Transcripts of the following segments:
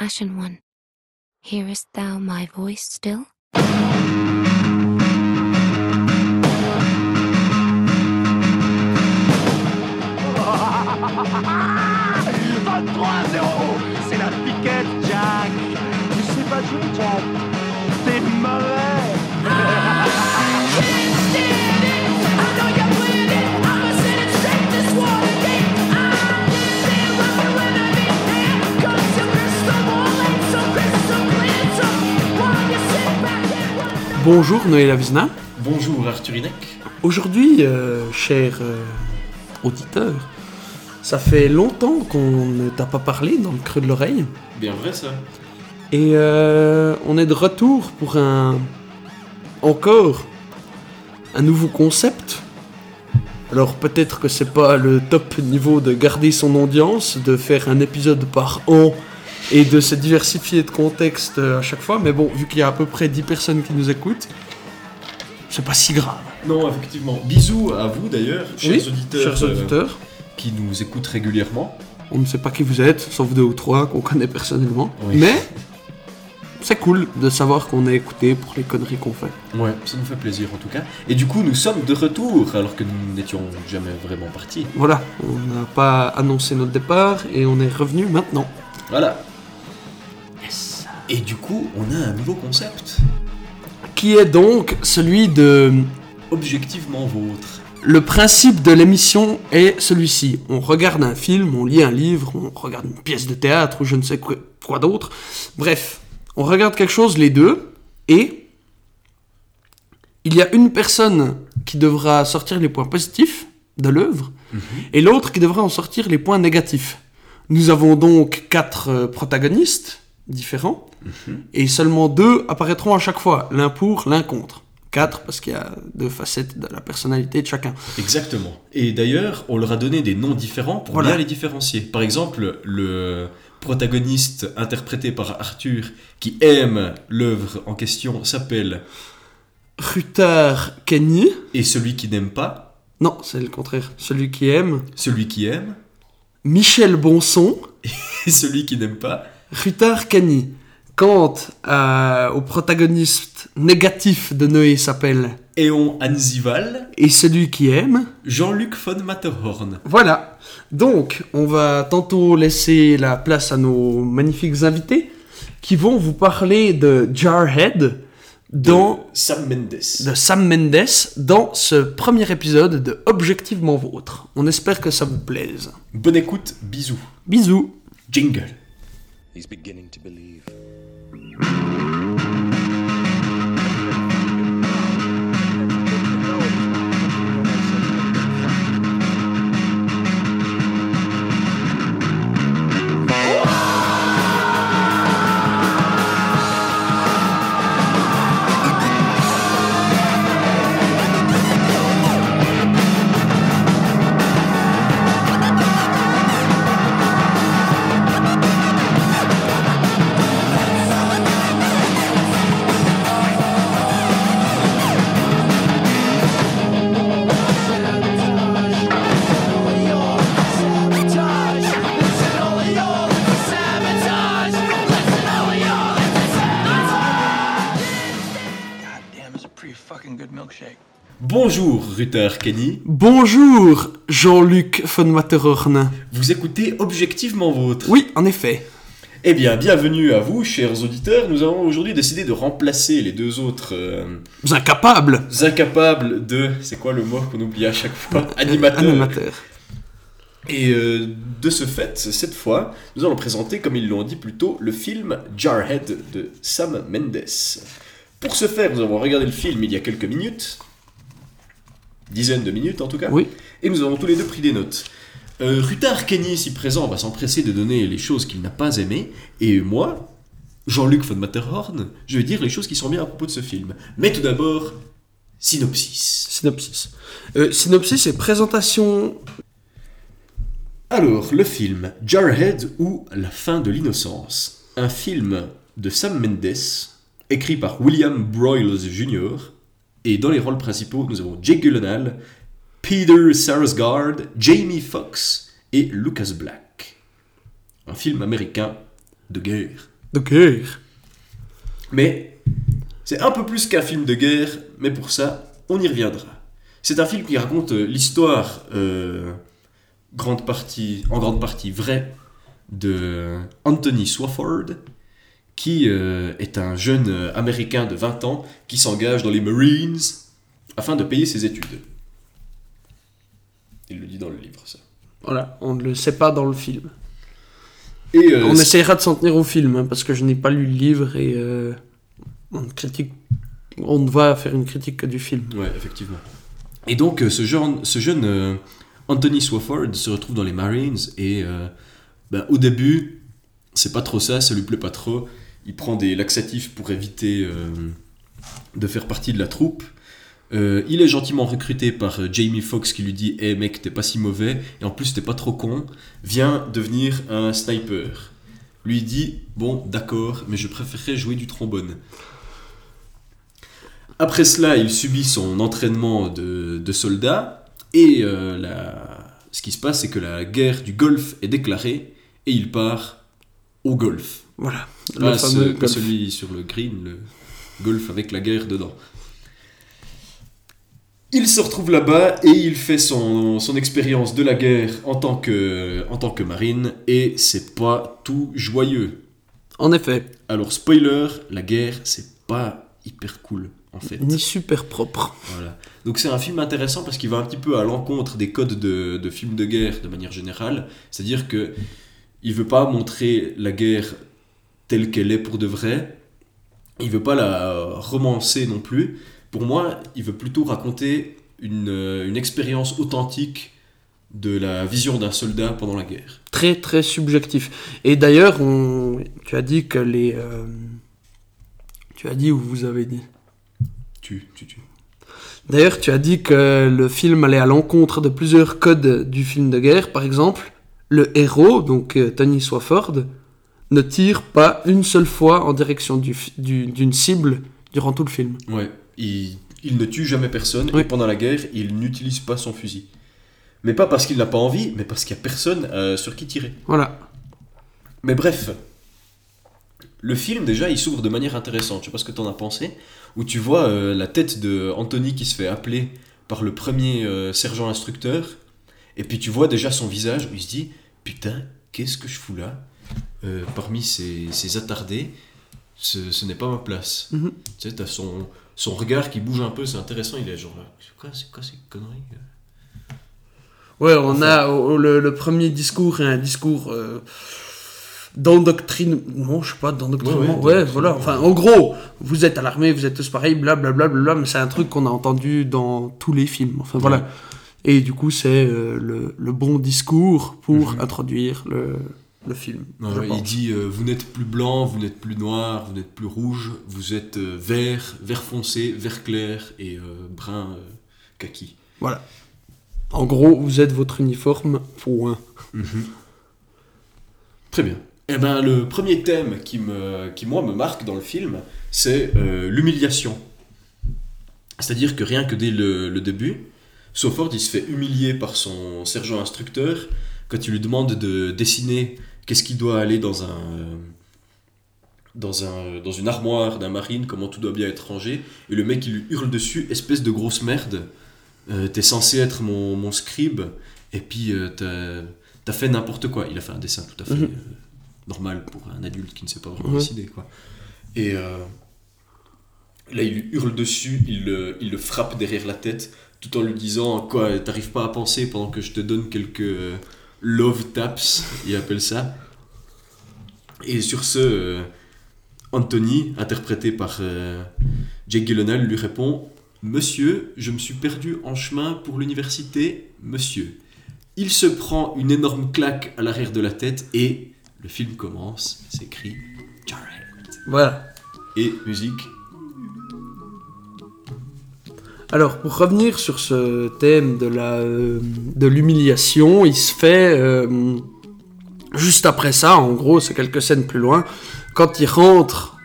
Ashen One, hearest thou my voice still? Bonjour Noël Avizna. Bonjour Arthur Inec. Aujourd'hui, euh, cher euh, auditeur, ça fait longtemps qu'on ne t'a pas parlé dans le creux de l'oreille. Bien vrai ça. Et euh, on est de retour pour un. Encore. Un nouveau concept. Alors peut-être que c'est pas le top niveau de garder son audience, de faire un épisode par an et de se diversifier de contexte à chaque fois, mais bon, vu qu'il y a à peu près 10 personnes qui nous écoutent, c'est pas si grave. Non, effectivement. Bisous à vous d'ailleurs, chers Oui, auditeurs, chers euh, auditeurs. qui nous écoutent régulièrement. On ne sait pas qui vous êtes, sauf deux ou trois qu'on connaît personnellement. Oui. Mais c'est cool de savoir qu'on est écouté pour les conneries qu'on fait. Ouais, ça nous fait plaisir en tout cas. Et du coup, nous sommes de retour alors que nous n'étions jamais vraiment partis. Voilà, on n'a pas annoncé notre départ et on est revenu maintenant. Voilà. Et du coup, on a un nouveau concept. Qui est donc celui de... Objectivement vôtre. Le principe de l'émission est celui-ci. On regarde un film, on lit un livre, on regarde une pièce de théâtre ou je ne sais quoi, quoi d'autre. Bref, on regarde quelque chose les deux et il y a une personne qui devra sortir les points positifs de l'œuvre et l'autre qui devra en sortir les points négatifs. Nous avons donc quatre euh, protagonistes différents et seulement deux apparaîtront à chaque fois, l'un pour, l'un contre. Quatre parce qu'il y a deux facettes de la personnalité de chacun. Exactement. Et d'ailleurs, on leur a donné des noms différents pour Voilà. bien les différencier. Par exemple, le protagoniste interprété par Arthur qui aime l'œuvre en question s'appelle Ruther Kenny. et celui qui n'aime pas, Non, c'est le contraire. Celui qui aime. celui qui aime Michel Bonson. et celui qui n'aime pas. Ruther Kenny. Quant à- au protagoniste négatif de Noé s'appelle Éon Anzival, Et celui qui aime. Jean-Luc von Matterhorn. Voilà. Donc, on va tantôt laisser la place à nos magnifiques invités qui vont vous parler de Jarhead dans de Sam Mendes. de Sam Mendes dans ce premier épisode de Objectivement Vôtre. On espère que ça vous plaise. Bonne écoute, bisous. Bisous. Jingle. He's beginning to believe. Bonjour, Ruther Kenny. Bonjour, Jean-Luc von Matterhorn. Vous écoutez Objectivement Vôtre. Oui, en effet. Eh bien, bienvenue à vous, chers auditeurs. Nous avons aujourd'hui décidé de remplacer les deux autres euh, Incapable. incapables de. C'est quoi le mot qu'on oublie à chaque fois? Animateurs. Animateur. Et euh, de ce fait, cette fois, nous allons présenter, comme ils l'ont dit plus tôt, le film Jarhead de Sam Mendes. Pour ce faire, nous avons regardé le film il y a quelques minutes, dizaines de minutes en tout cas, Oui. et nous avons tous les deux pris des notes. Euh, Ruther Kenny, ici présent, va s'empresser de donner les choses qu'il n'a pas aimées, et moi, Jean-Luc von Matterhorn, je vais dire les choses qui sont bien à propos de ce film. Mais tout d'abord, synopsis. Synopsis. Euh, synopsis et présentation. Alors, le film Jarhead ou La fin de l'innocence. Un film de Sam Mendes, écrit par William Broyles Jr. Et dans les rôles principaux, nous avons Jake Gyllenhaal, Peter Sarsgaard, Jamie Foxx et Lucas Black. Un film américain de guerre. De guerre. Mais c'est un peu plus qu'un film de guerre, mais pour ça, on y reviendra. C'est un film qui raconte euh, l'histoire, euh, grande partie, en grande partie vraie, de Anthony Swafford, qui euh, est un jeune euh, Américain de 20 ans qui s'engage dans les Marines afin de payer ses études. Il le dit dans le livre, ça. Voilà, on ne le sait pas dans le film. Et euh, on essaiera de s'en tenir au film, hein, parce que je n'ai pas lu le livre et euh, on ne critique... On ne va faire une critique que du film. Ouais, effectivement. Et donc, ce jeune, ce jeune Anthony Swafford se retrouve dans les Marines et ben, au début, c'est pas trop ça, ça lui plaît pas trop. Il prend des laxatifs pour éviter euh, de faire partie de la troupe. Euh, il est gentiment recruté par euh, Jamie Foxx qui lui dit Eh mec, t'es pas si mauvais, et en plus t'es pas trop con, viens devenir un sniper. Lui dit Bon, d'accord, mais je préférerais jouer du trombone. Après cela, il subit son entraînement de, soldat, et ce qui se passe, c'est que la guerre du Golfe est déclarée, et il part au Golfe. Voilà. Pas, le ce- fameux pas golf. celui sur le green, le golf avec la guerre dedans. Il se retrouve là-bas et il fait son, son expérience de la guerre en tant que, en tant que marine et c'est pas tout joyeux. En effet, Alors spoiler, la guerre c'est pas hyper cool en fait. ni super propre. Voilà. Donc c'est un film intéressant parce qu'il va un petit peu à l'encontre des codes de, de films de guerre de manière générale. C'est-à-dire que il veut pas montrer la guerre telle qu'elle est pour de vrai. Il veut pas la romancer non plus. Pour moi, il veut plutôt raconter une, euh, une expérience authentique de la vision d'un soldat pendant la guerre. Très très subjectif. Et d'ailleurs, on... tu as dit que les... euh, Tu as dit ou vous avez dit Tu, tu, tu. D'ailleurs, tu as dit que le film allait à l'encontre de plusieurs codes du film de guerre. Par exemple, le héros, donc euh, Tony Swafford, ne tire pas une seule fois en direction du fi- du- d'une cible durant tout le film. Ouais, il, il ne tue jamais personne Oui. et pendant la guerre, il n'utilise pas son fusil. Mais pas parce qu'il n'a pas envie, mais parce qu'il n'y a personne euh, sur qui tirer. Voilà. Mais bref, le film déjà il s'ouvre de manière intéressante. Je sais pas ce que t'en as pensé. Où tu vois euh, la tête de Anthony qui se fait appeler par le premier euh, sergent instructeur. Et puis tu vois déjà son visage où il se dit Putain, qu'est-ce que je fous là? Euh, Parmi ces, ces attardés, ce, ce n'est pas ma place. Mhm. Tu sais, t'as son, son regard qui bouge un peu, c'est intéressant. Il est genre là C'est quoi, c'est quoi ces conneries Ouais, on a le, le premier discours et un discours euh, d'endoctrine. Non, je sais pas, d'endoctrinement. Ouais, Ouais, ouais, voilà. Enfin, en gros, vous êtes à l'armée, vous êtes tous pareils, blablabla, bla, bla, mais c'est un truc qu'on a entendu dans tous les films. Enfin, voilà. Et du coup, c'est euh, le, le bon discours pour Mhm. introduire le, le film. Je il pense. dit euh, vous n'êtes plus blanc, vous n'êtes plus noir, vous n'êtes plus rouge, vous êtes euh, vert, vert foncé, vert clair et euh, brun kaki. Voilà. En gros, vous êtes votre uniforme, point. Très bien. Eh ben le premier thème qui me qui moi me marque dans le film, c'est l'humiliation. C'est-à-dire que rien que dès le, le début, Sawford il se fait humilier par son sergent instructeur quand il lui demande de dessiner qu'est-ce qui doit aller dans un dans un dans une armoire d'un marine, comment tout doit bien être rangé, et le mec il lui hurle dessus, espèce de grosse merde. Euh, T'es censé être mon, mon scribe, et puis euh, t'as fait n'importe quoi. Il a fait un dessin tout à fait Mhm. euh, normal pour un adulte qui ne sait pas vraiment décider quoi. Et là il lui hurle dessus, il le, il le frappe derrière la tête, tout en lui disant quoi, t'arrives pas à penser pendant que je te donne quelques love taps, il appelle ça. Et sur ce, euh, Anthony, interprété par euh, Jake Gyllenhaal, lui répond Monsieur, je me suis perdu en chemin pour l'université, monsieur. Il se prend une énorme claque à l'arrière de la tête et le film commence. C'est écrit Jarhead. Voilà. Et musique. Alors, pour revenir sur ce thème de la euh, de l'humiliation, il se fait euh, juste après ça, en gros, c'est quelques scènes plus loin, quand il rentre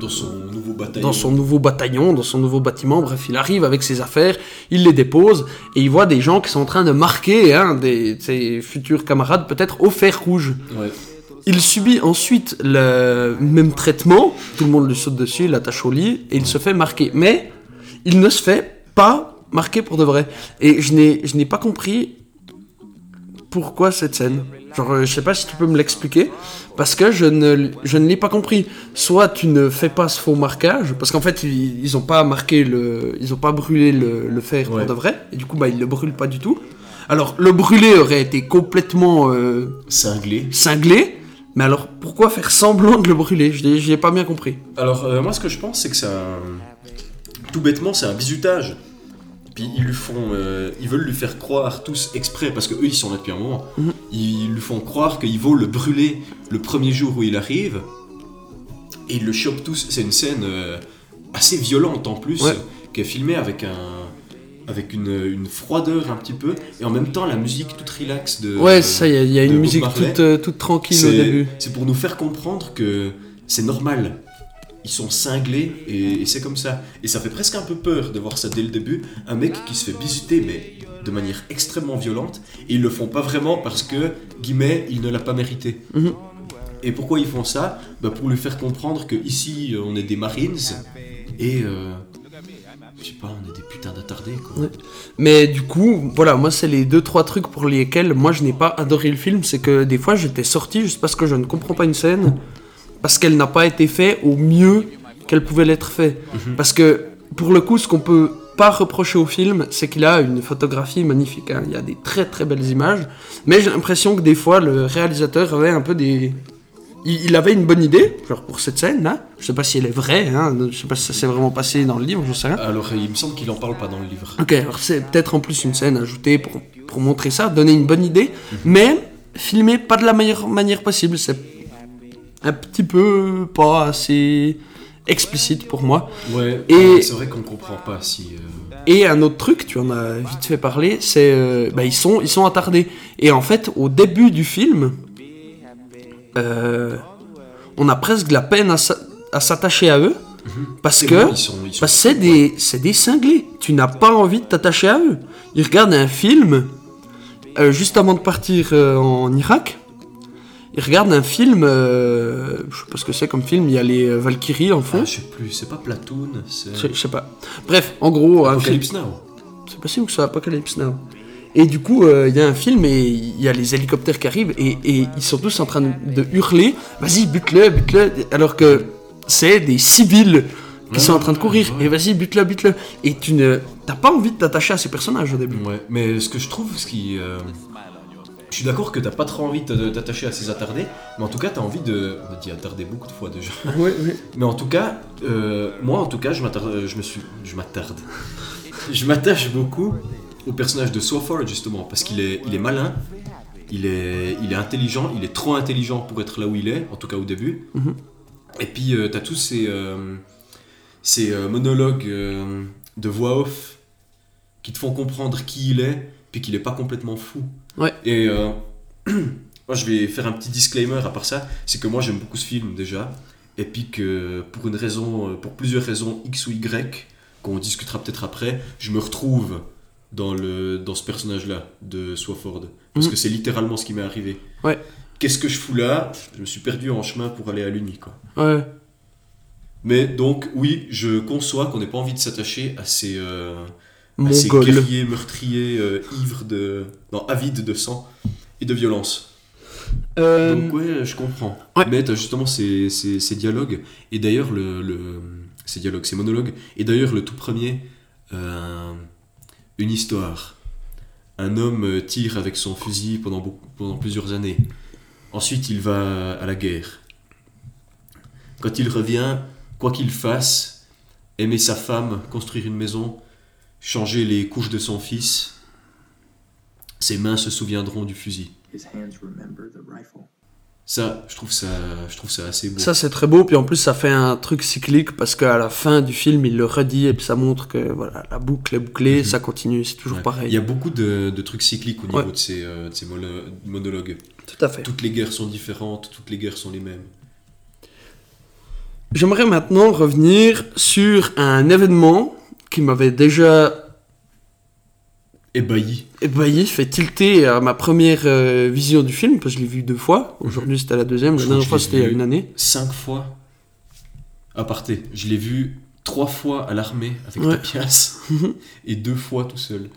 Dans son nouveau bataillon. dans son nouveau bataillon, dans son nouveau bâtiment, bref, il arrive avec ses affaires, il les dépose, et il voit des gens qui sont en train de marquer hein, des, ses futurs camarades, peut-être au fer rouge. Ouais. il subit ensuite le même traitement, tout le monde lui saute dessus, il l'attache au lit, et il se fait marquer. Mais il ne se fait pas marquer pour de vrai. Et je n'ai, je n'ai pas compris pourquoi cette scène. Genre, euh, je sais pas si tu peux me l'expliquer, parce que je ne, je ne l'ai pas compris. Soit tu ne fais pas ce faux marquage, parce qu'en fait, ils, ils ont pas marqué le, ils ont pas brûlé le, le fer Ouais. pour de vrai, et du coup, bah, ils le brûlent pas du tout. Alors, le brûler aurait été complètement euh, Cinglé. cinglé, mais alors pourquoi faire semblant de le brûler? Je n'ai- pas bien compris. Alors, euh, moi, ce que je pense, c'est que un. Tout bêtement, c'est un bizutage. Puis ils lui font. euh, ils veulent lui faire croire tous exprès, parce que eux, ils sont là depuis un moment. Mhm. Ils lui font croire qu'il vaut le brûler le premier jour où il arrive. Et ils le chopent tous. C'est une scène euh, assez violente en plus, Ouais. qui est filmée avec un. Avec une, une froideur un petit peu, et en même temps la musique toute relax de. Ouais, ça, il y y a une musique toute, euh, toute tranquille au début. C'est pour nous faire comprendre que c'est normal. Ils sont cinglés et, et c'est comme ça. Et ça fait presque un peu peur de voir ça dès le début. Un mec qui se fait bisuter, mais de manière extrêmement violente. Et ils le font pas vraiment parce que, guillemets, il ne l'a pas mérité. Mhm. Et pourquoi ils font ça? Bah Pour lui faire comprendre que ici, on est des Marines et. euh, je sais pas, on est des putains d'attardés quoi. Ouais. Mais du coup, voilà, moi, c'est les deux, trois trucs pour lesquels moi je n'ai pas adoré le film. C'est que des fois, j'étais sorti juste parce que je ne comprends pas une scène, parce qu'elle n'a pas été faite au mieux qu'elle pouvait l'être faite. Mhm. Parce que, pour le coup, ce qu'on peut pas reprocher au film, c'est qu'il a une photographie magnifique. hein. Il y a des très très belles images. Mais j'ai l'impression que des fois, le réalisateur avait un peu des. Il, il avait une bonne idée, genre pour cette scène-là. Je sais pas si elle est vraie, hein. je sais pas si ça s'est vraiment passé dans le livre, je sais rien. Alors, il me semble qu'il en parle pas dans le livre. Ok, alors c'est peut-être en plus une scène ajoutée pour, pour montrer ça, donner une bonne idée, mais filmer pas de la meilleure manière possible. C'est un petit peu pas assez explicite pour moi. Ouais, Et- c'est vrai qu'on comprend pas si. euh, Et un autre truc, tu en as vite fait parler, c'est euh, bah, ils sont ils sont attardés. Et en fait, au début du film, euh, on a presque de la peine à s'a- à s'attacher à eux sont Parce que c'est des, des cinglés. Tu n'as pas envie de t'attacher à eux. Ils regardent un film, juste avant de partir en Irak. Ils regardent un film, euh, je sais pas ce que c'est comme film, il y a les euh, Valkyries en fond. Ah, je sais plus, c'est pas Platoon, c'est. je, sais pas. Bref, en gros, un film. Apocalypse Now. C'est possible que ce soit Apocalypse Now. Et du coup, euh, il y a un film et il y a les hélicoptères qui arrivent et, et ils sont tous en train de, hurler Vas-y, bute-le, bute-le. Alors que c'est des civils qui sont en train de courir. ouais. Et vas-y, bute-le, bute-le. Et tu ne t'as pas envie de t'attacher à ces personnages au début. Ouais, mais ce que je trouve, ce qui. euh, Je suis d'accord que t'as pas trop envie de d'attacher à ces attardés, mais en tout cas, t'as envie de. On a dit attarder beaucoup de fois déjà. Ouais, ouais. Mais en tout cas, euh, moi en tout cas, je m'attarde. Je me suis. Je m'attarde. je m'attache beaucoup au personnage de Swafford justement, parce qu'il est, il est malin, il est, il est intelligent, il est trop intelligent pour être là où il est, en tout cas au début. Mhm. Et puis euh, t'as tous ces, euh, ces euh, monologues euh, de voix off qui te font comprendre qui il est, puis qu'il est pas complètement fou. Ouais. Et euh, moi je vais faire un petit disclaimer à part ça, c'est que moi j'aime beaucoup ce film déjà, et puis que pour une raison, euh, pour plusieurs raisons X ou Y, qu'on discutera peut-être après, je me retrouve dans, le, dans ce personnage-là de Swafford. Parce Mhm. que c'est littéralement ce qui m'est arrivé. Ouais. Qu'est-ce que je fous là? Je me suis perdu en chemin pour aller à l'Uni, quoi. Ouais. Mais donc, oui, je conçois qu'on n'ait pas envie de s'attacher à ces, euh, Mongol. guerriers meurtriers, euh, ivres de. non, avides de sang et de violence. Euh, Donc ouais, je comprends. Ouais. Mais t'as justement ces, ces, ces dialogues, et d'ailleurs le, le- ces dialogues, ces monologues, et d'ailleurs le tout premier, euh, une histoire. Un homme euh, tire avec son fusil pendant, beaucoup- pendant plusieurs années. Ensuite il va à la guerre. Quand il revient, quoi qu'il fasse, aimer sa femme, construire une maison, changer les couches de son fils, ses mains se souviendront du fusil. His hands remember the rifle. Ça, je trouve ça, je trouve ça assez beau. Ça c'est très beau, puis en plus ça fait un truc cyclique parce qu'à la fin du film il le redit et puis ça montre que voilà la boucle est bouclée, Mhm. ça continue, c'est toujours Ouais. pareil. Il y a beaucoup de, de trucs cycliques au niveau Ouais. de ces, euh, de ces mono- monologues. Tout à fait. Toutes les guerres sont différentes, toutes les guerres sont les mêmes. J'aimerais maintenant revenir sur un événement qui m'avait déjà ébahi. ébahi, fait tilter à ma première euh, vision du film, parce que je l'ai vu deux fois. Aujourd'hui, c'était la deuxième. La dernière fois, c'était il y a une année. Cinq fois. À parté. Je l'ai vu trois fois à l'armée avec Ouais. Tapias et deux fois tout seul.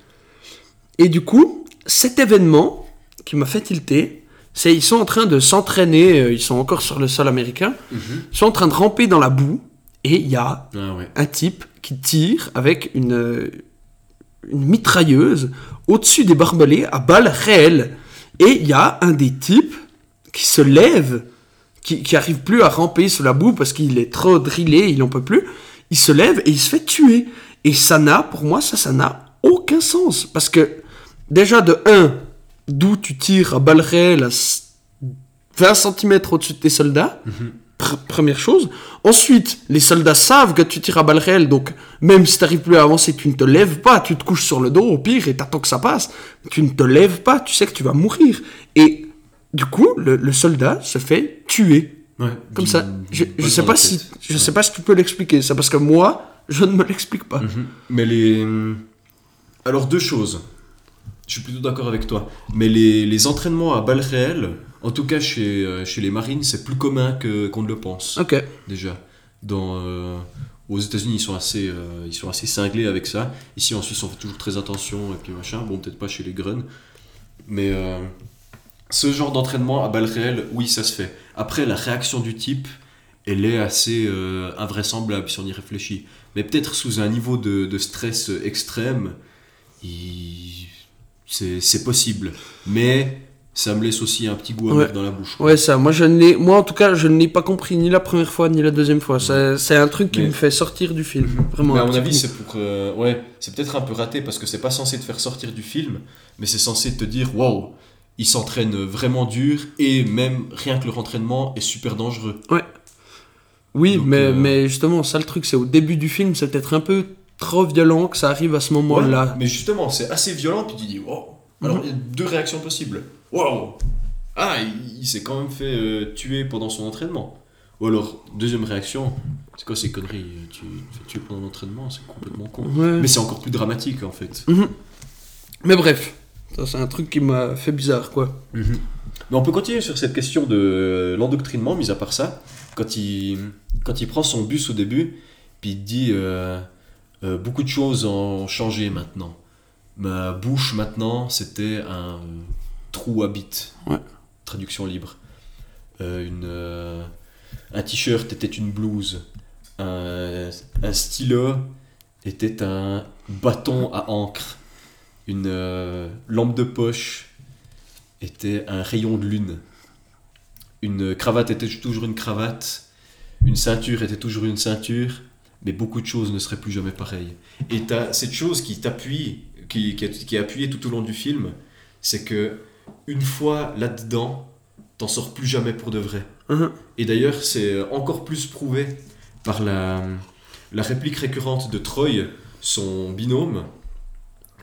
Et du coup, cet événement qui m'a fait tilter, c'est ils sont en train de s'entraîner, euh, ils sont encore sur le sol américain, ils sont en train de ramper dans la boue, et il y a Ah ouais. un type qui tire avec une, mitrailleuse au-dessus des barbelés à balles réelles. Et il y a un des types qui se lève, qui, qui arrive plus à ramper sous la boue parce qu'il est trop drillé, il en peut plus. Il se lève et il se fait tuer. Et ça n'a, pour moi, ça, ça n'a aucun sens. Parce que, déjà, de 1, d'où tu tires à balles réelles à s- 20 cm au-dessus de tes soldats, pr- première chose. Ensuite, les soldats savent que tu tires à balles réelles, donc même si t'arrives plus à avancer, tu ne te lèves pas, tu te couches sur le dos au pire et t'attends que ça passe. Tu ne te lèves pas, tu sais que tu vas mourir. Et du coup, le, le soldat se fait tuer. Ouais. Comme ça. Je, je sais pas si, je sais pas si tu peux l'expliquer, ça parce que moi, je ne me l'explique pas. Mhm. Mais les. Alors, deux choses. Je suis plutôt d'accord avec toi. Mais les, les entraînements à balles réelles, en tout cas chez, euh, chez les marines, c'est plus commun que- qu'on ne le pense. Ok. Déjà. Dans, euh, aux États-Unis, ils, sont assez, euh, ils sont assez cinglés avec ça. Ici, en Suisse, on fait toujours très attention. Et puis machin. Bon, peut-être pas chez les grunts. Mais euh, ce genre d'entraînement à balles réelles, oui, ça se fait. Après, la réaction du type, elle est assez invraisemblable si on y réfléchit. Mais peut-être sous un niveau de, de stress extrême, il- c'est possible. Mais ça me laisse aussi un petit goût amer Ouais. dans la bouche. Ouais, ça, moi, je ne l'ai, moi en tout cas, je ne l'ai pas compris ni la première fois ni la deuxième fois. C'est- C'est un truc qui Mais- me fait sortir du film. Vraiment. Mais à mon avis, c'est pour. euh, ouais, c'est peut-être un peu raté parce que c'est pas censé te faire sortir du film, mais c'est censé te dire waouh, ils s'entraînent vraiment dur et même rien que leur entraînement est super dangereux. Oui, Donc, mais, euh, mais justement, ça le truc, c'est au début du film, c'est peut-être un peu trop violent que ça arrive à ce moment-là. Ouais, mais justement, c'est assez violent, puis tu dis waouh. Alors, Mhm. il y a deux réactions possibles. Waouh Ah, il, il s'est quand même fait euh, tuer pendant son entraînement. Ou alors, deuxième réaction, c'est quoi ces conneries Tu te fais tuer pendant l'entraînement, c'est complètement con. Ouais. Mais c'est encore plus dramatique en fait. Mais bref, ça c'est un truc qui m'a fait bizarre, quoi. Mais on peut continuer sur cette question de l'endoctrinement, mis à part ça. Quand il, quand il prend son bus au début, puis il dit euh, euh, beaucoup de choses ont changé maintenant. Ma bouche maintenant, c'était un trou à bite. Ouais. Traduction libre. Euh, une, euh, un t-shirt était une blouse. Un, un stylo était un bâton à encre. Une lampe de poche était un rayon de lune. Une cravate était toujours une cravate. Une ceinture était toujours une ceinture. Mais beaucoup de choses ne seraient plus jamais pareilles. Et t'as cette chose qui t'appuie, qui, qui est appuyée tout au long du film, c'est que une fois là-dedans, t'en sors plus jamais pour de vrai. Mhm. Et d'ailleurs, c'est encore plus prouvé par la, la réplique récurrente de Troy, son binôme,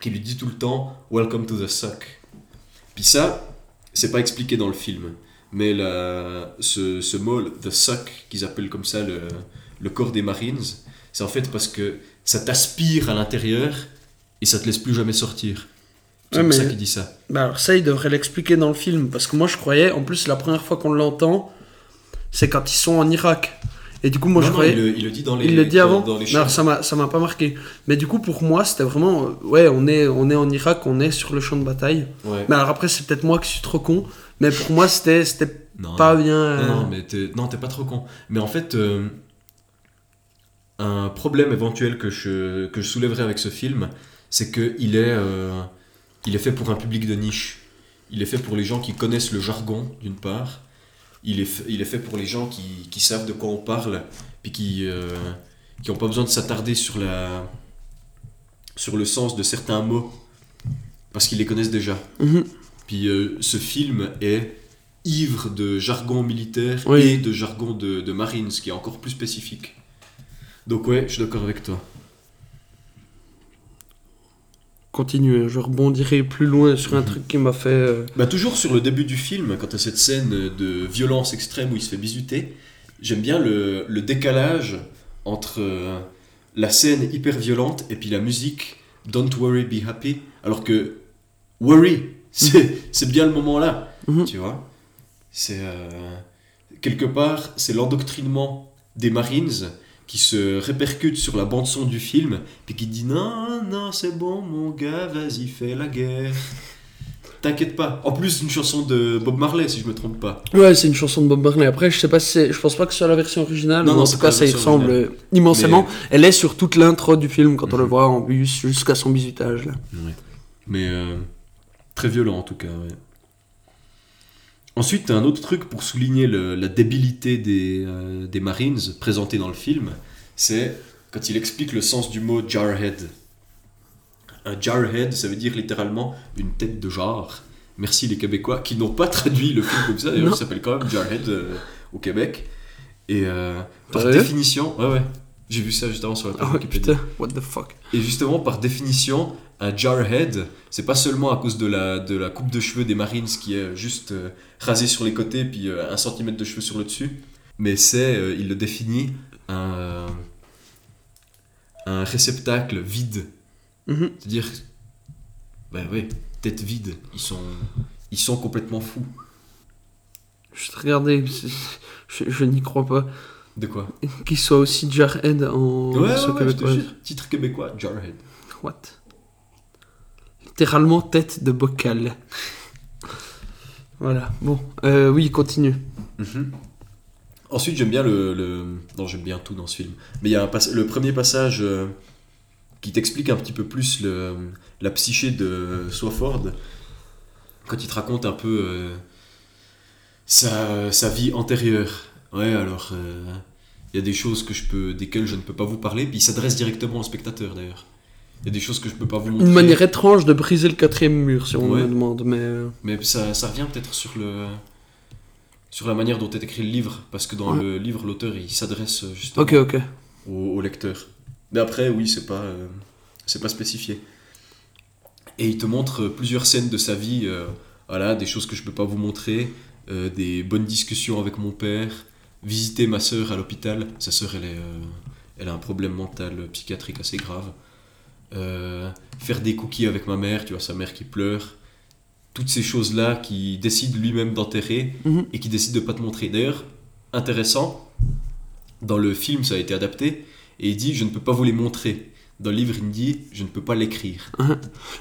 qui lui dit tout le temps Welcome to the suck. Puis ça, c'est pas expliqué dans le film, mais la, ce, ce mot, the suck, qu'ils appellent comme ça le, le corps des Marines, c'est en fait parce que ça t'aspire à l'intérieur et ça te laisse plus jamais sortir. C'est Ouais, ça qu'il dit ça. Bah alors ça, il devrait l'expliquer dans le film, parce que moi je croyais, en plus la première fois qu'on l'entend, c'est quand ils sont en Irak. Et du coup, moi Non, je non, croyais... il, le, il le dit dans les. Il le dit avant dans les Non, ça m'a pas marqué. Mais du coup, pour moi, c'était vraiment... euh, Ouais, on est, on est en Irak, on est sur le champ de bataille. Ouais. Mais alors après, c'est peut-être moi qui suis trop con. Mais pour moi, c'était pas bien... euh, Non, non, mais t'es pas trop con. Mais en fait, euh, un problème éventuel que je, que je soulèverai avec ce film, c'est qu'il est, euh, il est fait pour un public de niche. Il est fait pour les gens qui connaissent le jargon, d'une part. Il est, fait- il est fait pour les gens qui, qui savent de quoi on parle, puis qui qui n'ont pas besoin de s'attarder sur, la, sur le sens de certains mots, parce qu'ils les connaissent déjà. mhm. Puis euh, ce film est ivre de jargon militaire Oui. et de jargon de, de marine, ce qui est encore plus spécifique. Donc ouais, je suis d'accord avec toi. Continuez, je rebondirai plus loin sur un Mhm. truc qui m'a fait... euh, Bah toujours sur le début du film, quand as cette scène de violence extrême où il se fait bisuter, j'aime bien le, le décalage entre euh, la scène hyper violente et puis la musique Don't Worry Be Happy Alors que Worry, c'est c'est bien le moment là, Mhm. tu vois. C'est euh, quelque part, c'est l'endoctrinement des Marines qui se répercute sur la bande son du film, puis qui dit non, non, c'est bon, mon gars, vas-y, fais la guerre. T'inquiète pas. En plus, une chanson de Bob Marley, si je me trompe pas. Ouais, c'est une chanson de Bob Marley. Après, je sais pas si. Je pense pas que ce soit la version originale. Non, mais non, en tout cas, ça y ressemble originale. immensément. Elle est sur toute l'intro du film quand on le Mhm. voit en bus jusqu'à son bisutage. Là. Mais euh, très violent en tout cas. ouais. Ensuite, un autre truc pour souligner le- la débilité des, euh, des Marines présenté dans le film, c'est quand il explique le sens du mot jarhead. Un jarhead, ça veut dire littéralement une tête de genre. Merci les Québécois qui n'ont pas traduit le film comme ça, d'ailleurs il s'appelle quand même Jarhead euh, au Québec. Et euh, par définition, ouais ouais, j'ai vu ça juste avant sur la page Ah ouais, Wikipédia. putain, what the fuck. Et justement, par définition, un jarhead, c'est pas seulement à cause de la, de la coupe de cheveux des Marines qui est juste euh, rasée sur les côtés puis euh, un centimètre de cheveux sur le dessus, mais c'est, euh, il le définit, un, un réceptacle vide. Mhm. C'est-à-dire, ben oui, tête vide, ils sont, ils sont complètement fous. Je te regardais, je, je n'y crois pas. De quoi? Qu'il soit aussi Jarhead en Ouais, je te jure. Titre québécois, jarhead. What? Littéralement tête de bocal. voilà, bon. Euh, oui, continue. Mhm. Ensuite, j'aime bien le, Non, j'aime bien tout dans ce film. Mais il y a un le premier passage euh, qui t'explique un petit peu plus la psyché de Swafford. Quand il te raconte un peu euh, sa, sa vie antérieure. Ouais, alors, euh, il y a des choses que je peux, desquelles je ne peux pas vous parler. Puis il s'adresse directement au spectateur, d'ailleurs. Il y a des choses que je peux pas vous montrer. Une manière étrange de briser le quatrième mur, si on Ouais. me demande, mais... euh, Mais ça, ça revient peut-être sur le sur la manière dont est écrit le livre, parce que dans Ouais. le livre, l'auteur il s'adresse euh, justement au, au lecteur. Mais après, oui, c'est pas euh, c'est pas spécifié. Et il te montre plusieurs scènes de sa vie, euh, voilà, des choses que je peux pas vous montrer, euh, des bonnes discussions avec mon père, visiter ma sœur à l'hôpital. Sa sœur, elle est, elle a un problème mental psychiatrique assez grave. Euh, faire des cookies avec ma mère, tu vois, sa mère qui pleure. Toutes ces choses-là qui décide lui-même d'enterrer Mhm. et qui décide de pas te montrer. D'ailleurs, intéressant, dans le film, ça a été adapté et il dit Je ne peux pas vous les montrer. Dans le livre, il me dit Je ne peux pas l'écrire.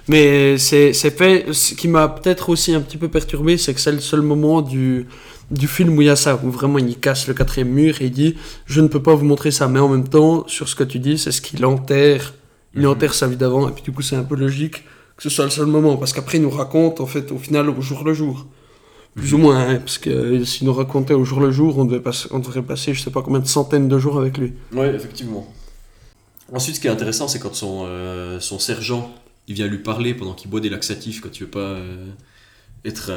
Mais c'est c'est fait. Ce qui m'a peut-être aussi un petit peu perturbé, c'est que c'est le seul moment du, du film où il y a ça, où vraiment il casse le quatrième mur et il dit Je ne peux pas vous montrer ça. Mais en même temps, sur ce que tu dis, c'est ce qu'il enterre. Il Mhm. enterre sa vie d'avant. Et puis du coup, c'est un peu logique que ce soit le seul moment. Parce qu'après, il nous raconte, en fait, au final, au jour le jour. Plus ou moins, hein, parce que euh, s'il nous racontait au jour le jour, on, devait passer, on devrait passer je sais pas combien de centaines de jours avec lui. Ouais, effectivement. Ensuite, ce qui est intéressant, c'est quand son, euh, son sergent il vient lui parler pendant qu'il boit des laxatifs quand tu veux pas euh, être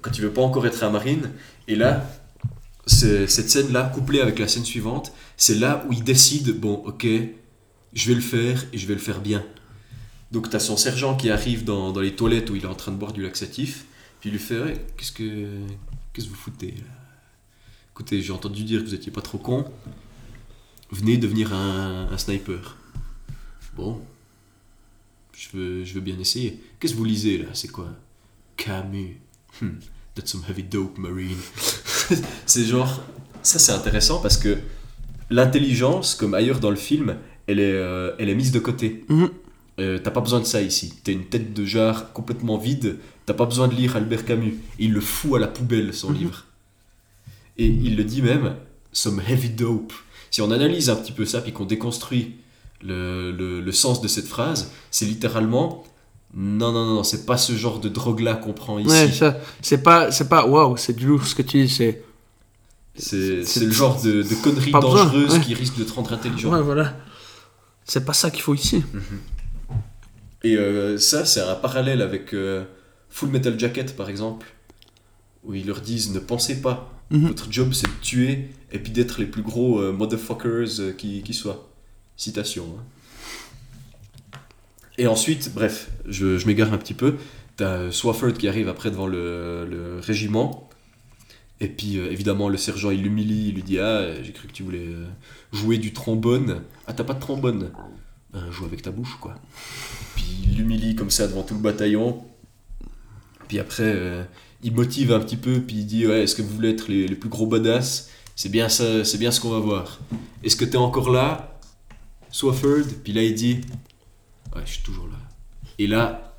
quand tu veux pas encore être un marine et là cette scène là couplée avec la scène suivante c'est là où il décide bon ok je vais le faire et je vais le faire bien donc tu as son sergent qui arrive dans, dans les toilettes où il est en train de boire du laxatif puis il lui fait qu'est-ce que qu'est-ce que vous foutez là? Écoutez j'ai entendu dire que vous étiez pas trop con venez devenir un, un sniper bon je veux, je veux bien essayer. Qu'est-ce que vous lisez là? C'est quoi? Camus. Hmm, That's some heavy dope, Marine. c'est genre. Ça, c'est intéressant parce que l'intelligence, comme ailleurs dans le film, elle est, euh, elle est mise de côté. Mhm. Euh, T'as pas besoin de ça ici. T'as une tête de jarre complètement vide. T'as pas besoin de lire Albert Camus. Il le fout à la poubelle, son Mhm. livre. Et il le dit même, some heavy dope. Si on analyse un petit peu ça, puis qu'on déconstruit le, le- le sens de cette phrase, c'est littéralement non, non, non, non, c'est pas ce genre de drogue-là qu'on prend ici. Ouais, ça, c'est pas, c'est pas, waouh, c'est du lourd ce que tu dis, c'est. c'est le genre de, de conneries dangereuses ouais. qui risquent de te rendre intelligent. Ouais, voilà. C'est pas ça qu'il faut ici. Et euh, ça, c'est un parallèle avec euh, Full Metal Jacket, par exemple, où ils leur disent ne pensez pas. Mhm. Votre job, c'est de tuer et puis d'être les plus gros euh, motherfuckers qui, qui soient. Citation. hein. Et ensuite, bref, je, je m'égare un petit peu. T'as Swafford qui arrive après devant le, le régiment. Et puis, évidemment, le sergent, il l'humilie. Il lui dit Ah, j'ai cru que tu voulais jouer du trombone. Ah, t'as pas de trombone ben, joue avec ta bouche, quoi. Puis il l'humilie comme ça devant tout le bataillon. Puis après, euh, il motive un petit peu, puis il dit Ouais, est-ce que vous voulez être les, les plus gros badass C'est bien ça, c'est bien ce qu'on va voir. Est-ce que t'es encore là? Swafford Puis là, il dit Ouais, je suis toujours là. Et là,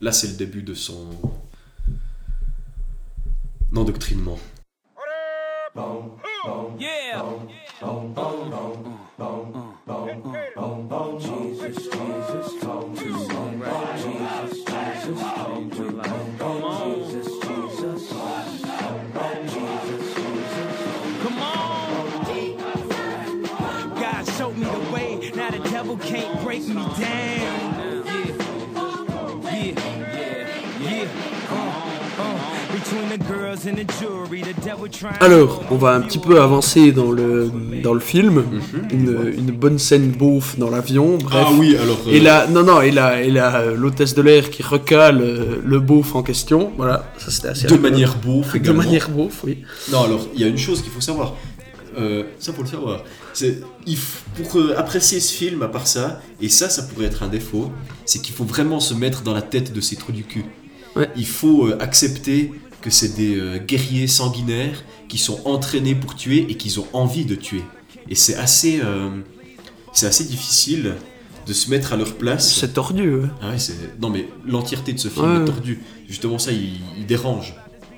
là, c'est le début de son endoctrinement. Can't break me down. Yeah. Yeah. Yeah. Uh, uh. Between the girls and the jury, the devil trying Alors, on va un petit peu avancer dans le, dans le film. Une, une bonne scène beauf dans l'avion, bref. Ah oui, alors. euh, Et là, non, non, et là, et là, euh, l'hôtesse de l'air qui recale euh, le beauf en question. Voilà, ça c'était assez de rigolo. manière beauf De également. manière beauf, oui. Non, alors, il y a une chose qu'il faut savoir. Euh, ça, pour le savoir. C'est, pour euh, apprécier ce film, à part ça, et ça, ça pourrait être un défaut, c'est qu'il faut vraiment se mettre dans la tête de ces trous du cul. Ouais. Il faut euh, accepter que c'est des guerriers sanguinaires qui sont entraînés pour tuer et qui ont envie de tuer. Et c'est assez, euh, c'est assez difficile de se mettre à leur place. C'est tordu. ouais. Ah ouais, c'est... Non mais l'entièreté de ce film Ouais. est tordue. Justement ça, il, il dérange.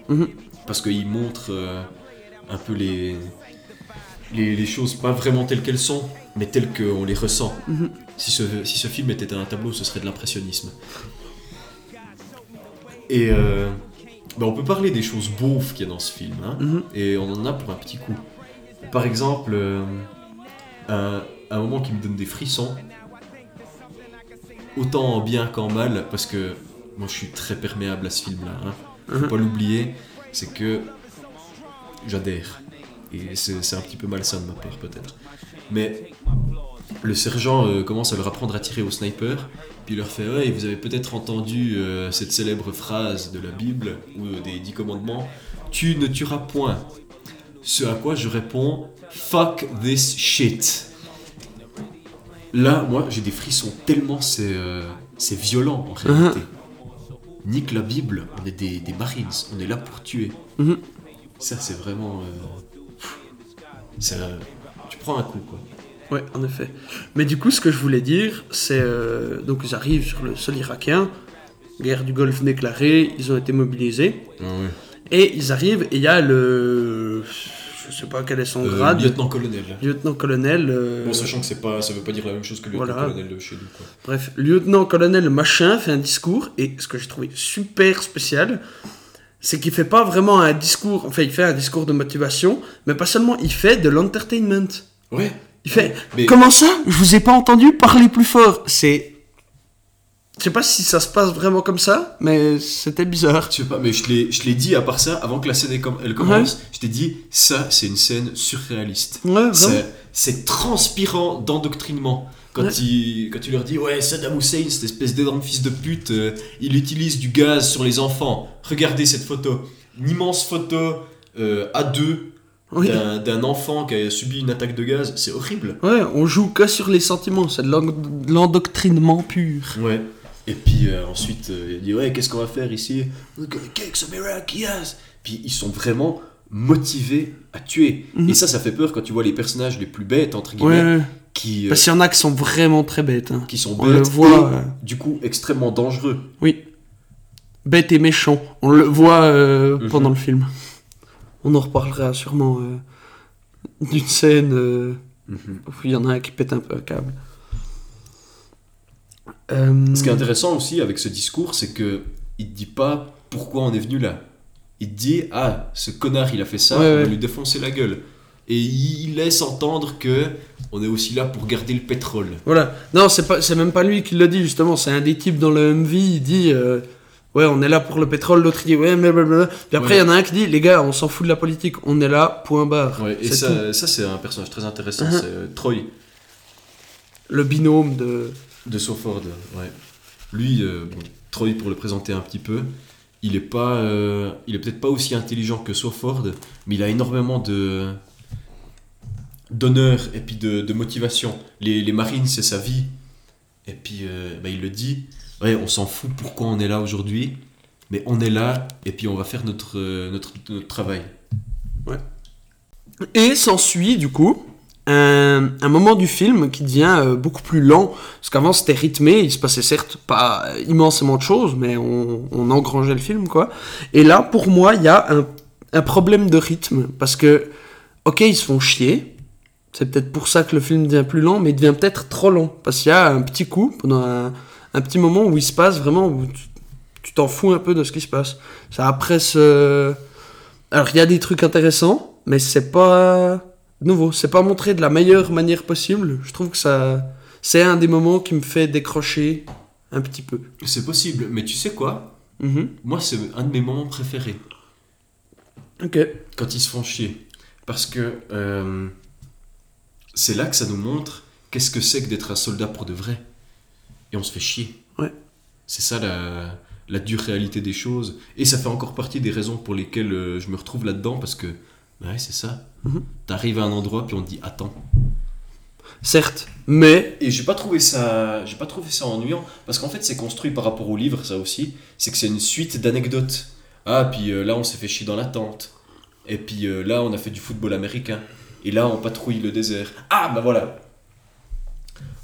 Mhm. Parce qu'il montre euh, un peu les... les... les choses pas vraiment telles qu'elles sont, mais telles qu'on les ressent. Mhm. si, ce... si ce film était un tableau, ce serait de l'impressionnisme. Et euh, ben, on peut parler des choses beaufs qu'il y a dans ce film. hein, Mhm. Et on en a pour un petit coup. Par exemple, euh, un, un moment qui me donne des frissons, autant en bien qu'en mal, parce que moi je suis très perméable à ce film-là. Hein. Faut Mhm. pas l'oublier, c'est que j'adhère. Et c'est c'est un petit peu malsain de ma part peut-être. Mais le sergent euh, commence à leur apprendre à tirer au sniper, puis il leur fait Ouais, vous avez peut-être entendu euh, cette célèbre phrase de la Bible ou euh, des Dix Commandements Tu ne tueras point. Ce à quoi je réponds Fuck this shit. Là, moi, j'ai des frissons tellement c'est euh, c'est violent en réalité. Nique la Bible, on est des, des Marines, on est là pour tuer. Mhm. Ça, c'est vraiment. euh, tu prends un coup, quoi. Ouais, en effet. Mais du coup, ce que je voulais dire, c'est. euh, donc, ils arrivent sur le sol irakien, guerre du Golfe déclarée, ils ont été mobilisés. Et ils arrivent, et il y a le. Je sais pas quel est son Euh, grade. Lieutenant-colonel. Lieutenant-colonel. euh, Bon, sachant que c'est pas, ça veut pas dire la même chose que Voilà. lieutenant-colonel de chez nous, quoi. Bref, lieutenant-colonel machin fait un discours, et ce que j'ai trouvé super spécial, c'est qu'il fait pas vraiment un discours, enfin il fait un discours de motivation, mais pas seulement, il fait de l'entertainment. Ouais. Il fait Mais- Comment ça? Je vous ai pas entendu parler plus fort C'est. Je sais pas si ça se passe vraiment comme ça, mais c'était bizarre. Je sais pas, mais je l'ai- dit à part ça, avant que la scène elle commence, je t'ai dit, ça, c'est une scène surréaliste. Ouais. C'est- transpirant d'endoctrinement. Quand, Ouais. il, quand tu leur dis, ouais, Saddam Hussein, cette espèce d'énorme fils de pute, euh, il utilise du gaz sur les enfants. Regardez cette photo. Une immense photo euh, à deux Oui. d'un enfant qui a subi une attaque de gaz. C'est horrible. Ouais, on joue que sur les sentiments, c'est de l'endoctrinement pur. Ouais. Et puis euh, ensuite, euh, il dit Ouais, qu'est-ce qu'on va faire ici? Puis ils sont vraiment motivés à tuer. Mhm. Et ça, ça fait peur quand tu vois les personnages les plus bêtes, entre guillemets, ouais. qui, euh, parce qu'il y en a qui sont vraiment très bêtes. hein. qui sont On le bêtes voit. et, du coup extrêmement dangereux. Oui. Bête et méchant. On le voit Mhm. pendant le film. On en reparlera sûrement d'une scène Mhm. où il y en a un qui pète un peu un câble. Euh, Ce qui est intéressant aussi avec ce discours, c'est que il dit pas pourquoi on est venu là. Il dit ah ce connard il a fait ça, Ouais, on va ouais. lui défoncer la gueule. Et il laisse entendre que on est aussi là pour garder le pétrole. Voilà. Non, c'est pas, c'est même pas lui qui le dit justement. C'est un des types dans le MV. Il dit, euh, ouais, on est là pour le pétrole. L'autre dit, ouais, mais blablabla. Puis après, il Ouais. y en a un qui dit, les gars, on s'en fout de la politique. On est là, point barre. Et ça, ça c'est un personnage très intéressant, Mhm. c'est euh, Troy. Le binôme de. De Soford, ouais. Lui, euh, bon, Troy, pour le présenter un petit peu, il est pas, euh, il est peut-être pas aussi intelligent que Soford, mais il a énormément de, d'honneur et puis de, motivation. Les, marines, c'est sa vie. Et puis, euh, bah, il le dit. Ouais, on s'en fout pourquoi on est là aujourd'hui. Mais on est là et puis on va faire notre, euh, notre, notre travail. Et s'ensuit, du coup, un, moment du film qui devient euh, beaucoup plus lent. Parce qu'avant, c'était rythmé, il se passait certes pas immensément de choses, mais on, engrangeait le film, quoi. Et là, pour moi, il y a un, problème de rythme. Parce que, ok, ils se font chier. C'est peut-être pour ça que le film devient plus lent, mais il devient peut-être trop long. Parce qu'il y a un petit coup, pendant un, petit moment où il se passe vraiment, où tu- tu t'en fous un peu de ce qui se passe. Ça après ce... Alors, il y a des trucs intéressants, mais c'est pas de nouveau, c'est pas montré de la meilleure manière possible. Je trouve que ça, c'est un des moments qui me fait décrocher un petit peu. C'est possible, mais tu sais quoi? Mhm. Moi, c'est un de mes moments préférés. Ok. quand ils se font chier. Parce que euh, c'est là que ça nous montre qu'est-ce que c'est que d'être un soldat pour de vrai. Et on se fait chier. Ouais. C'est ça la, la dure réalité des choses. Et ça fait encore partie des raisons pour lesquelles euh, je me retrouve là-dedans. Parce que, ouais, c'est ça. Mhm. T'arrives à un endroit, puis on te dit attends. Certes, mais Et j'ai pas trouvé ça, j'ai pas trouvé ça ennuyant. Parce qu'en fait, c'est construit par rapport au livre, ça aussi. C'est que c'est une suite d'anecdotes. Ah, puis euh, là, on s'est fait chier dans la tente. Et puis euh, là, on a fait du football américain. Et là, on patrouille le désert. Ah, bah voilà.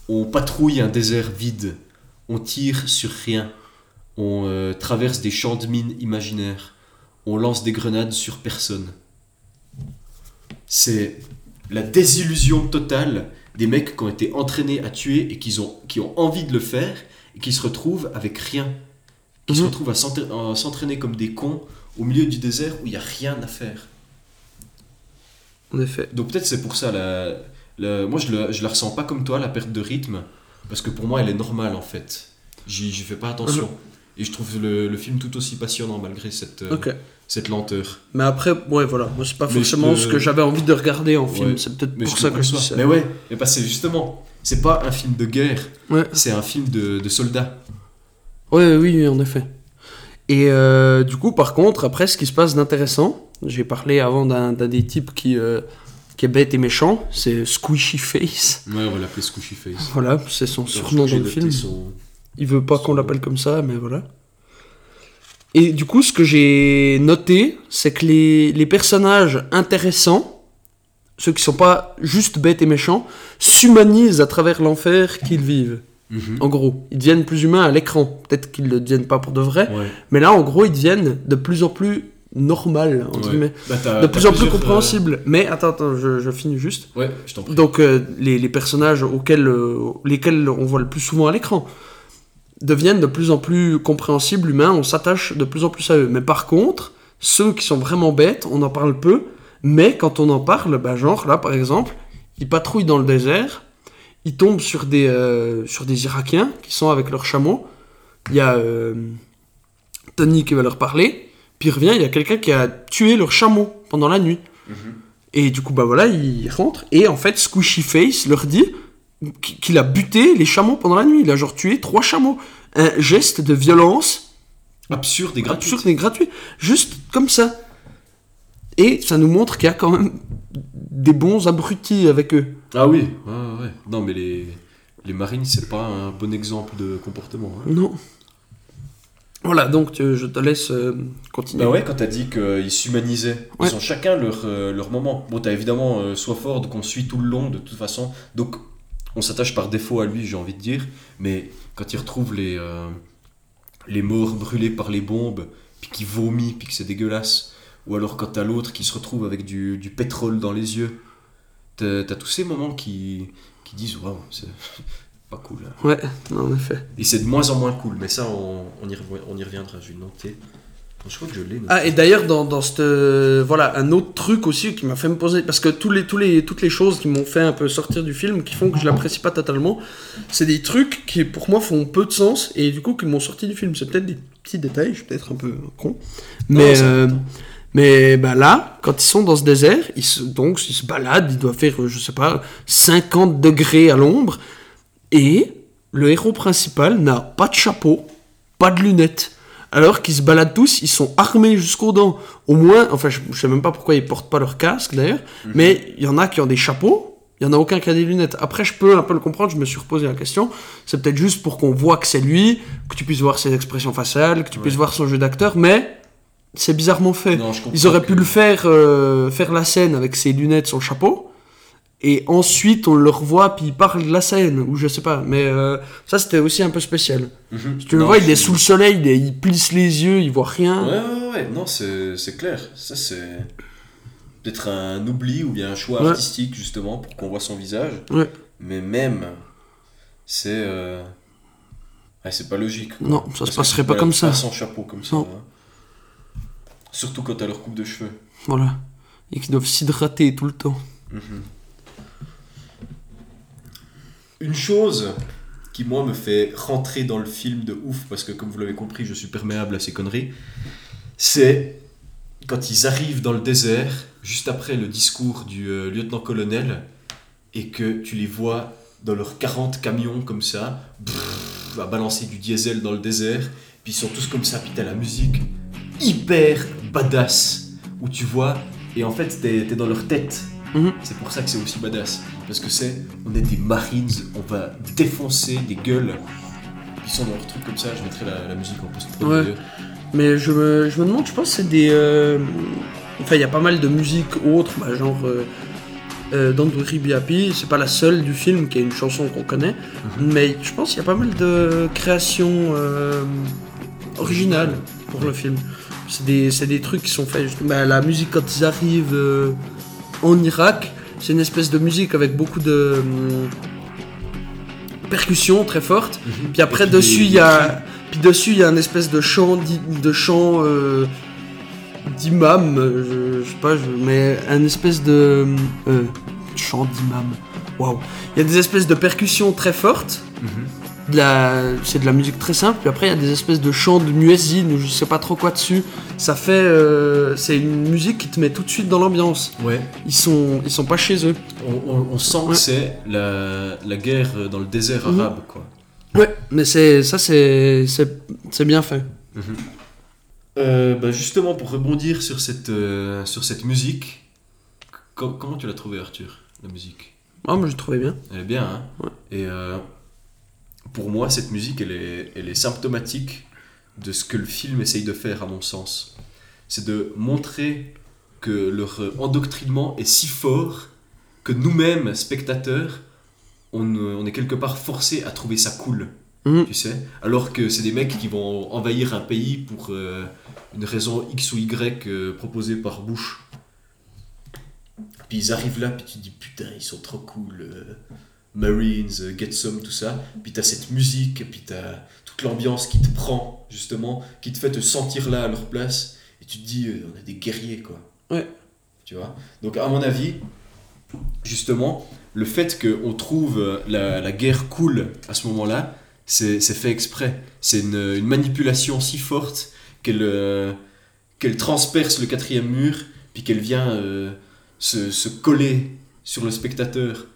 On patrouille un désert vide. On tire sur rien. On euh, traverse des champs de mines imaginaires. On lance des grenades sur personne. C'est la désillusion totale des mecs qui ont été entraînés à tuer et qui ont, qui ont envie de le faire et qui se retrouvent avec rien. Qui se Mhm. retrouvent à s'entra- à s'entraîner comme des cons au milieu du désert où il n'y a rien à faire. en effet. Donc peut-être c'est pour ça, la, la- moi je, le- je la ressens pas comme toi, la perte de rythme, parce que pour moi elle est normale en fait. J'y fais pas attention. Et je trouve le, le film tout aussi passionnant malgré cette, euh. Cette lenteur. Mais après, ouais, voilà, moi c'est pas Mais forcément ce que j'avais envie de regarder en film. C'est peut-être pour ça que je dis ça. Mais ouais, mais parce que justement, c'est pas un film de guerre, Ouais. c'est un film de, de soldats. Ouais, oui, oui, en effet. Et euh, du coup, par contre, après, ce qui se passe d'intéressant, j'ai parlé avant d'un des types qui, euh, qui est bête et méchant, c'est Squishy Face. Ouais, on va l'appeler Squishy Face. Voilà, c'est son surnom dans le film. son- Il veut pas qu'on l'appelle comme ça, mais voilà. Et du coup, ce que j'ai noté, c'est que les, les personnages intéressants, ceux qui sont pas juste bêtes et méchants, s'humanisent à travers l'enfer qu'ils vivent. Mhm. En gros, ils deviennent plus humains à l'écran. Peut-être qu'ils ne le deviennent pas pour de vrai, Ouais. mais là, en gros, ils deviennent de plus en plus normal, entre Ouais. guillemets. Bah, De plus en plus compréhensible. Mais attends, attends, je, je finis juste. euh, Ouais, je t'en prie. Donc, euh, les, les personnages auxquels, euh, lesquels on voit le plus souvent à l'écran deviennent de plus en plus compréhensibles, humains, on s'attache de plus en plus à eux. Mais par contre, ceux qui sont vraiment bêtes, on en parle peu, mais quand on en parle, bah, genre là par exemple, ils patrouillent dans le désert, ils tombent sur des, euh, sur des Irakiens qui sont avec leurs chameaux. Il y a euh, Tony qui va leur parler, puis il revient, il y a quelqu'un qui a tué leur chameau pendant la nuit. Et du coup, bah voilà, il rentre. Et en fait, Squishy Face leur dit qu'il a buté les chameaux pendant la nuit. Il a genre tué trois chameaux. Un geste de violence Absurde et gratuit. absurde et gratuit. Juste comme ça. Et ça nous montre qu'il y a quand même des bons abrutis avec eux. Ah oui, ouais, ouais, ouais. Non, mais les, les marines, c'est pas un bon exemple de comportement. hein. Non. Voilà, donc tu- je te laisse euh, continuer. Bah ouais, quand t'as dit qu'ils s'humanisaient, Ouais. ils ont chacun leur, euh, leur moment. Bon, t'as évidemment euh, Swafford qu'on suit tout le long de toute façon, donc on s'attache par défaut à lui, j'ai envie de dire, mais quand il retrouve les, euh, les morts brûlés par les bombes, puis qui vomit, puis que c'est dégueulasse, ou alors quand t'as l'autre qui se retrouve avec du, du pétrole dans les yeux, t'as tous ces moments qui, qui disent waouh, c'est pas cool. hein. Ouais, en effet. Et c'est de moins en moins cool, mais ça on, on, y, rev- on y reviendra, je vais le noter. Je crois que je l'ai. Ah, et d'ailleurs, dans, dans cette. euh, voilà, un autre truc aussi qui m'a fait me poser. Parce que tous les, tous les, toutes les choses qui m'ont fait un peu sortir du film, qui font que je l'apprécie pas totalement, c'est des trucs qui, pour moi, font peu de sens et du coup, qui m'ont sorti du film. C'est peut-être des petits détails, je suis peut-être un peu con. Mais. euh, mais bah là, quand ils sont dans ce désert, ils se, donc ils se baladent, ils doivent faire, euh, je sais pas, 50 degrés à l'ombre, et le héros principal n'a pas de chapeau, pas de lunettes. Alors qu'ils se baladent tous, ils sont armés jusqu'aux dents. Au moins, enfin, je, je sais même pas pourquoi ils portent pas leur casque d'ailleurs, mais il y en a qui ont des chapeaux, Il y en a aucun qui a des lunettes. Après, je peux un peu le comprendre, je me suis reposé la question. C'est peut-être juste pour qu'on voit que c'est lui, que tu puisses voir ses expressions faciales, que tu puisses voir son jeu d'acteur, mais c'est bizarrement fait. Non, Ils auraient que- pu le faire, euh, faire la scène avec ses lunettes, son chapeau, et ensuite on le revoit, puis il parle de la scène, ou je sais pas. Mais euh, ça, c'était aussi un peu spécial. Mhm. Si tu le vois, il est sous le soleil, il, est- il plisse les yeux, il voit rien. Ouais, ouais, ouais, non, c'est clair. Ça, c'est peut-être un oubli ou bien un choix Ouais. artistique, justement, pour qu'on voit son visage. Ouais. Mais même, c'est. euh, ouais, c'est pas logique. quoi. Non, ça se Parce que passerait pas comme ça. pas sans chapeau comme ça. Hein. Surtout quand t'as leur coupe de cheveux. Voilà. Et qui doivent s'hydrater tout le temps. Une chose qui, moi, me fait rentrer dans le film de ouf, parce que, comme vous l'avez compris, je suis perméable à ces conneries, c'est quand ils arrivent dans le désert, juste après le discours du euh, lieutenant-colonel, et que tu les vois dans leurs 40 camions comme ça, brrr, à balancer du diesel dans le désert, puis ils sont tous comme ça, puis t'as la musique hyper badass, où tu vois, et en fait, t'es dans leur tête. Mhm. C'est pour ça que c'est aussi badass. Parce que c'est, on est des Marines, on va défoncer des gueules. Ils sont dans leur truc comme ça, je mettrai la, la musique en post Ouais. Mais je me, je me demande, je pense que c'est des. euh, Enfin, il y a pas mal de musique autre, bah, genre. Euh, euh, Happy, c'est pas la seule du film qui est une chanson qu'on connaît, mais je pense qu'il y a pas mal de créations euh, originales pour le film. C'est des, c'est des trucs qui sont faits. bah, la musique quand ils arrivent euh, en Irak, c'est une espèce de musique avec beaucoup de hum, percussions très fortes. Puis après puis dessus des- il y a puis dessus il y a un espèce de chant de chant euh, d'imam, euh, je, je sais pas, je, mais un espèce de euh, chant d'imam. Waouh. Il y a des espèces de percussions très fortes. De la, c'est de la musique très simple. Puis après il y a des espèces de chants de muezzin ou je sais pas trop quoi dessus. Ça fait, euh, c'est une musique qui te met tout de suite dans l'ambiance. Ouais, Ils sont, ils sont pas chez eux. on, on- on sent Ouais. que c'est la, la guerre dans le désert Mhm. arabe, quoi. Ouais, mais c'est ça, c'est, bien fait. Euh, bah, justement, pour rebondir sur cette, euh, sur cette musique, co- comment tu l'as trouvé, Arthur, la musique? Ah, moi je trouvais bien. Elle est bien, hein? Ouais. Et euh, pour moi, cette musique, elle est, elle est symptomatique de ce que le film essaye de faire, à mon sens. C'est de montrer que leur endoctrinement est si fort que nous-mêmes, spectateurs, on, on est quelque part forcé à trouver ça cool. Mhm. Tu sais Alors que c'est des mecs qui vont envahir un pays pour euh, une raison X ou Y euh, proposée par Bush. Puis ils arrivent là, puis tu te dis putain, ils sont trop cool. euh, Marines, euh, Get Some, tout ça. Puis t'as cette musique, puis t'as toute l'ambiance qui te prend, justement, qui te fait te sentir là à leur place. Et tu te dis, euh, on a des guerriers, quoi. Ouais. Tu vois? Donc, à mon avis, justement, le fait qu'on trouve euh, la, la guerre cool à ce moment-là, c'est c'est fait exprès. C'est une, une manipulation si forte qu'elle euh, qu'elle transperce le quatrième mur, puis qu'elle vient euh, se, se coller sur le spectateur,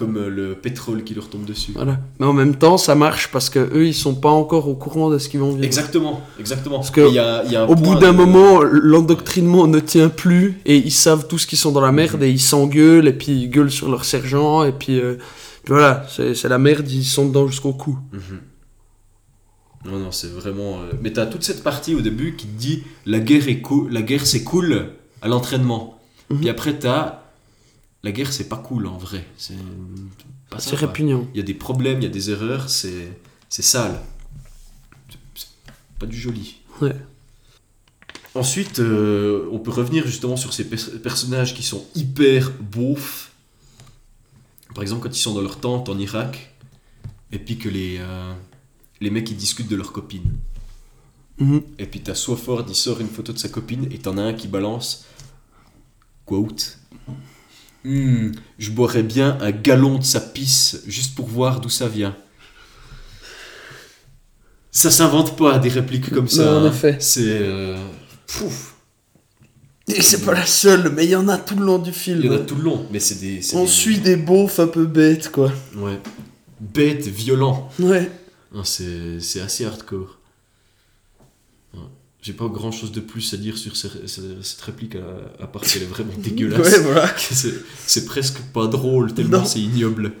comme euh, le pétrole qui leur tombe dessus. Voilà. Mais en même temps, ça marche parce que eux, ils sont pas encore au courant de ce qu'ils vont vivre. Exactement, exactement. Parce que y a- y Au bout d'un de- moment, l'endoctrinement ne tient plus et ils savent tous qu'ils sont dans la merde et ils s'engueulent et puis ils gueulent sur leur sergent et puis, euh, puis voilà, c'est la merde, ils sont dedans jusqu'au cou. Mhm. Non, non, c'est vraiment. euh, Mais t'as toute cette partie au début qui te dit la guerre est cool, la guerre c'est cool à l'entraînement. Mhm. Puis après t'as la guerre c'est pas cool en vrai. C'est répugnant. Il y a des problèmes, il y a des erreurs, c'est c'est sale. C'est- pas du joli. Ouais. Ensuite, euh, on peut revenir justement sur ces pers- personnages qui sont hyper beaufs. Par exemple, quand ils sont dans leur tente en Irak, et puis que les, euh, les mecs ils discutent de leur copine. Mhm. Et puis t'as Swofford, il sort une photo de sa copine, et t'en as un qui balance. Quote. Hmm, je boirais bien un galon de sa pisse juste pour voir d'où ça vient. Ça s'invente pas des répliques comme ça. Non, en hein. effet. C'est. euh, pouf. Et c'est pas la seule, mais il y en a tout le long du Il film. y en a tout le long, mais c'est des. On des- suit des beaufs un peu bêtes, quoi. Ouais. Bête, violent. Ouais. C'est assez hardcore. J'ai pas grand chose de plus à dire sur ce- ce- cette réplique à, à part qu'elle est vraiment dégueulasse. Ouais, voilà. C'est, presque pas drôle tellement c'est ignoble.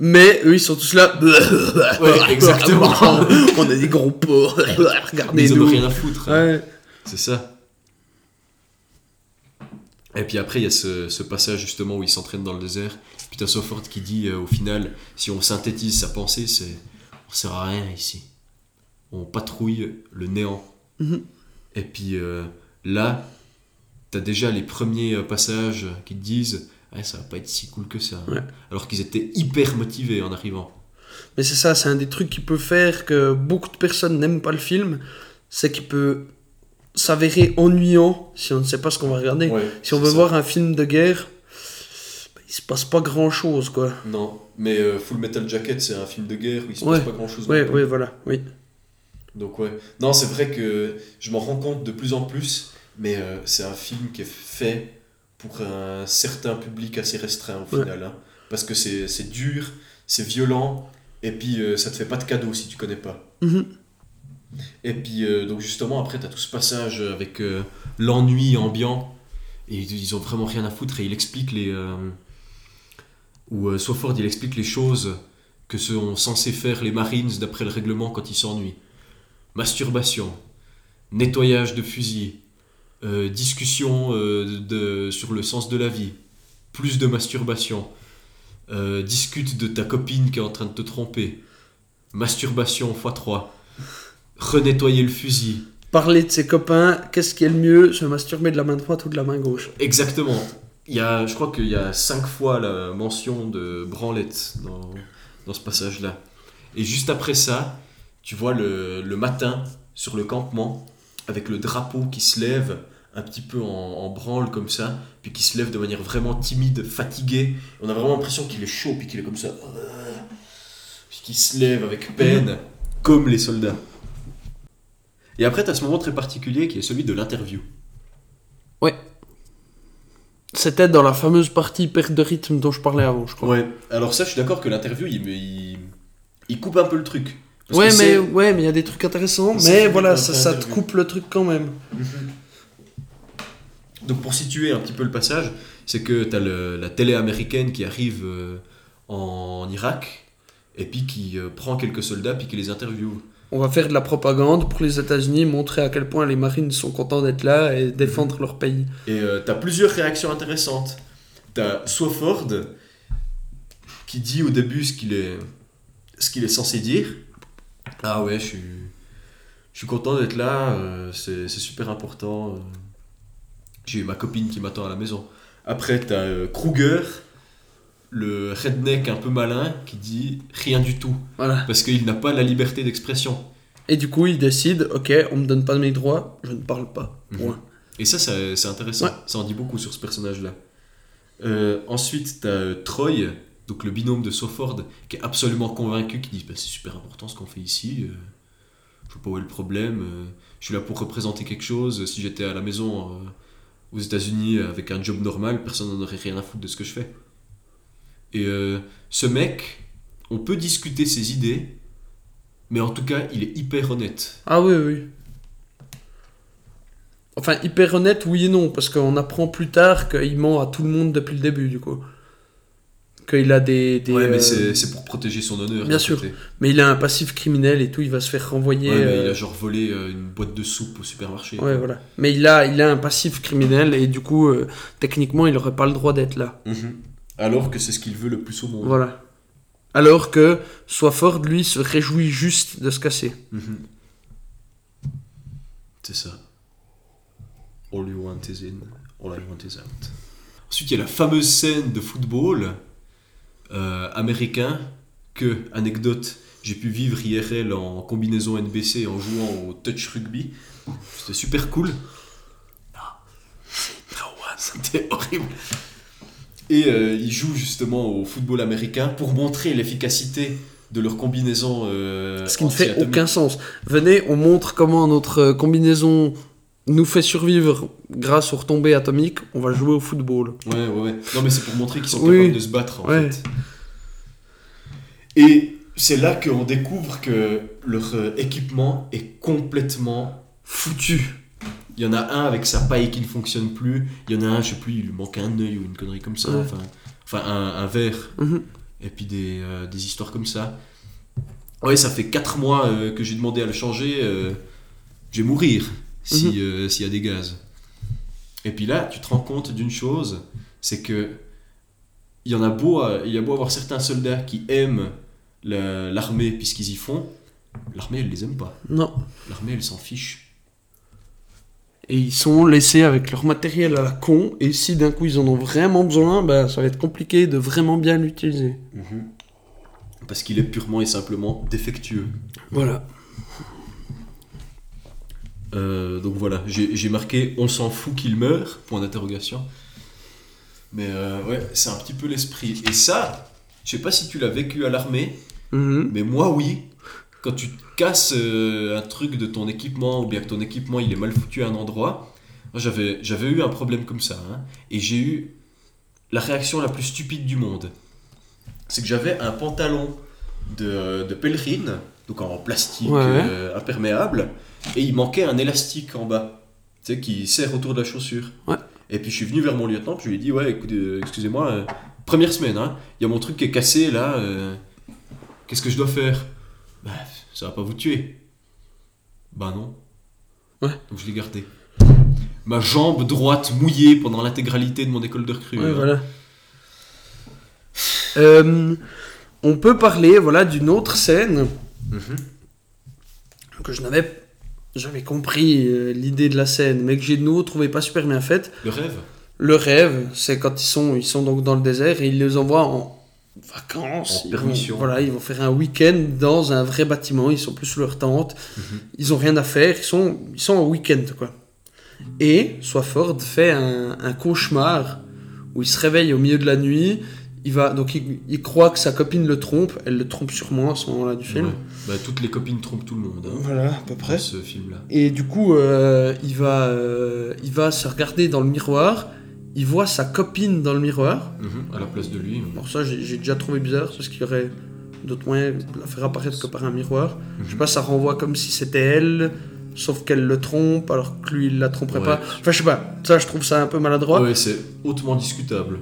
Mais eux, ils sont tous là. Ouais, exactement. On a des gros porcs. Mais ils en ont rien à foutre. Ouais. C'est ça. Et puis après, il y a ce, ce passage justement où il s'entraîne dans le désert. Puis t'as Sofford qui dit euh, au final, si on synthétise sa pensée, c'est on sert à rien ici. On patrouille le néant. Mhm. Et puis euh, là, t'as déjà les premiers euh, passages qui te disent, Ouais, ça va pas être si cool que ça. Ouais. Alors qu'ils étaient hyper motivés en arrivant. Mais c'est ça, c'est un des trucs qui peut faire que beaucoup de personnes n'aiment pas le film. C'est qu'il peut s'avérer ennuyant si on ne sait pas ce qu'on va regarder. Ouais, si on veut ça. voir un film de guerre, bah, il se passe pas grand chose, quoi. Non, mais euh, Full Metal Jacket, c'est un film de guerre où il se Ouais. passe pas grand chose. Ouais, ouais, voilà, oui. Donc ouais. Non, c'est vrai que je m'en rends compte de plus en plus, mais euh, c'est un film qui est fait pour un certain public assez restreint au Ouais. final. hein. parce que c'est dur, c'est violent, et puis euh, ça te fait pas de cadeau si tu connais pas. Mhm. Et puis euh, donc justement après t'as tout ce passage avec l'ennui ambiant, et ils ont vraiment rien à foutre, et il explique les... euh, Swofford il explique les choses que sont censés faire les Marines d'après le règlement quand ils s'ennuient. Masturbation, nettoyage de fusil, euh, discussion euh, de, sur le sens de la vie, plus de masturbation, euh, discute de ta copine qui est en train de te tromper, masturbation x3, renettoyer le fusil. Parler de ses copains, qu'est-ce qui est le mieux Se masturber de la main droite ou de la main gauche? Exactement. Il y a, je crois qu'il y a cinq fois la mention de branlette dans, dans ce passage-là. Et juste après ça, tu vois le, le matin sur le campement, avec le drapeau qui se lève un petit peu en, en branle comme ça, puis qui se lève de manière vraiment timide, fatigué. On a vraiment l'impression qu'il est chaud, puis qu'il est comme ça. euh, Puis qu'il se lève avec peine, comme les soldats. Et après, tu as ce moment très particulier qui est celui de l'interview. C'était dans la fameuse partie perte de rythme dont je parlais avant, je crois. Ouais, alors ça, je suis d'accord que l'interview, il, il coupe un peu le truc. Parce Ouais, mais ouais, mais il y a des trucs intéressants. Mais voilà, ça, ça te coupe le truc quand même. Donc pour situer un petit peu le passage, c'est que tu as la télé américaine qui arrive euh, en Irak, et puis qui euh, prend quelques soldats, puis qui les interviewe. On va faire de la propagande pour les États-Unis, montrer à quel point les Marines sont contents d'être là et défendre leur pays. Et tu as plusieurs réactions intéressantes. Tu as Swofford qui dit au début ce qu'il est, ce qu'il est censé dire. Ah ouais, je suis, je suis content d'être là, euh, c'est super important. euh. J'ai ma copine qui m'attend à la maison. Après, tu as Kruger, le redneck un peu malin, qui dit rien du tout. Voilà. Parce qu'il n'a pas la liberté d'expression. Et du coup, il décide, ok, on me donne pas mes droits, je ne parle pas. Mhm. Point. Et ça, ça- c'est intéressant. Ouais. Ça en dit beaucoup sur ce personnage-là. Euh, ensuite, tu as Troy, donc le binôme de Sofford, qui est absolument convaincu, qui dit bah, c'est super important ce qu'on fait ici. euh, je vois pas où est le problème. euh, je suis là pour représenter quelque chose. Si j'étais à la maison euh, aux États-Unis avec un job normal, personne n'en aurait rien à foutre de ce que je fais. Et ce mec, on peut discuter ses idées, mais en tout cas, il est hyper honnête. Ah oui, oui. Enfin, hyper honnête, oui et non, parce qu'on apprend plus tard qu'il ment à tout le monde depuis le début, du coup. Qu'il a des... des, Ouais, mais euh, c'est pour protéger son honneur. bien sûr. côté. mais il a un passif criminel et tout, il va se faire renvoyer... Ouais, mais il euh, a genre volé euh, une boîte de soupe au supermarché. Ouais, voilà. Mais il a, il a un passif criminel et du coup, euh, techniquement, il aurait pas le droit d'être là. Mhm. Alors que c'est ce qu'il veut le plus au monde. Voilà. Alors que Swafford, lui, se réjouit juste de se casser. Mhm. C'est ça. All you want is in, all I want is out. Ensuite, il y a la fameuse scène de football euh, américain que, anecdote, j'ai pu vivre IRL en combinaison NBC en jouant au touch rugby. C'était super cool. C'était horrible. Et euh, ils jouent justement au football américain pour montrer l'efficacité de leur combinaison. euh, Ce qui ne fait aucun sens. Venez, on montre comment notre euh, combinaison nous fait survivre grâce aux retombées atomiques. On va jouer au football. Ouais, ouais, ouais. Non, mais c'est pour montrer qu'ils sont Oui. capables de se battre, en Ouais. fait. Et c'est là qu'on découvre que leur euh, équipement est complètement foutu. Il y en a un avec sa paille qui ne fonctionne plus. Il y en a un, je sais plus, il lui manque un œil ou une connerie comme ça. Ouais. Enfin, enfin un, un verre. Mhm. Et puis des, euh, des histoires comme ça. Ouais, ça fait 4 mois euh, que j'ai demandé à le changer. euh, je vais mourir si, Mhm. euh, s'il y a des gaz. Et puis là, tu te rends compte d'une chose, c'est que il y en a beau, à- il y a beau avoir certains soldats qui aiment la- l'armée puisqu'ils y font, l'armée elle les aime pas. Non. L'armée elle s'en fiche. Et ils sont laissés avec leur matériel à la con, et si d'un coup ils en ont vraiment besoin, bah, ça va être compliqué de vraiment bien l'utiliser. Parce qu'il est purement et simplement défectueux. Voilà. Euh, donc voilà, j'ai marqué on s'en fout qu'il meure, point d'interrogation. Mais euh, ouais, c'est un petit peu l'esprit. Et ça, je sais pas si tu l'as vécu à l'armée, Mhm. mais moi oui. Quand tu casses euh, un truc de ton équipement, ou bien que ton équipement il est mal foutu à un endroit, j'avais j'avais eu un problème comme ça. hein. et j'ai eu la réaction la plus stupide du monde. C'est que j'avais un pantalon de, de pèlerine, donc en plastique Ouais. imperméable, et il manquait un élastique en bas, tu sais, qui serre autour de la chaussure. Ouais. Et puis je suis venu vers mon lieutenant, puis je lui ai dit, ouais, écoutez, euh, excusez-moi, euh, première semaine, hein, il y a mon truc qui est cassé là, euh, qu'est-ce que je dois faire? Bah, ça va pas vous tuer. Bah non. Ouais. Donc je l'ai gardé. Ma jambe droite mouillée pendant l'intégralité de mon école de recrue. Ouais, hein. voilà. Euh, on peut parler voilà, d'une autre scène Mhm. que je n'avais j'avais compris euh, l'idée de la scène, mais que j'ai de nouveau trouvé pas super bien faite. Le rêve Le rêve, c'est quand ils sont, ils sont donc dans le désert et ils les envoient en vacances. En Ils permission. vont, voilà, ils vont faire un week-end dans un vrai bâtiment. Ils sont plus sous leur tente. Mhm. Ils ont rien à faire. Ils sont, ils sont en week-end quoi. Et Swafford fait un, un cauchemar où il se réveille au milieu de la nuit. Il va donc il, il croit que sa copine le trompe. Elle le trompe sûrement à ce moment-là du film. Ouais. Bah, toutes les copines trompent tout le monde hein, Voilà, à peu près. ce film-là. Et du coup, euh, il, va, euh, il va se regarder dans le miroir. Il voit sa copine dans le miroir. Mhm, À la place de lui. Bon, ça, j'ai déjà trouvé bizarre parce qu'il y aurait d'autres moyens de la faire apparaître que par un miroir. Je sais pas, ça renvoie comme si c'était elle, sauf qu'elle le trompe alors que lui, il la tromperait Ouais. pas. Enfin, je sais pas, ça, je trouve ça un peu maladroit. Ouais, c'est hautement discutable.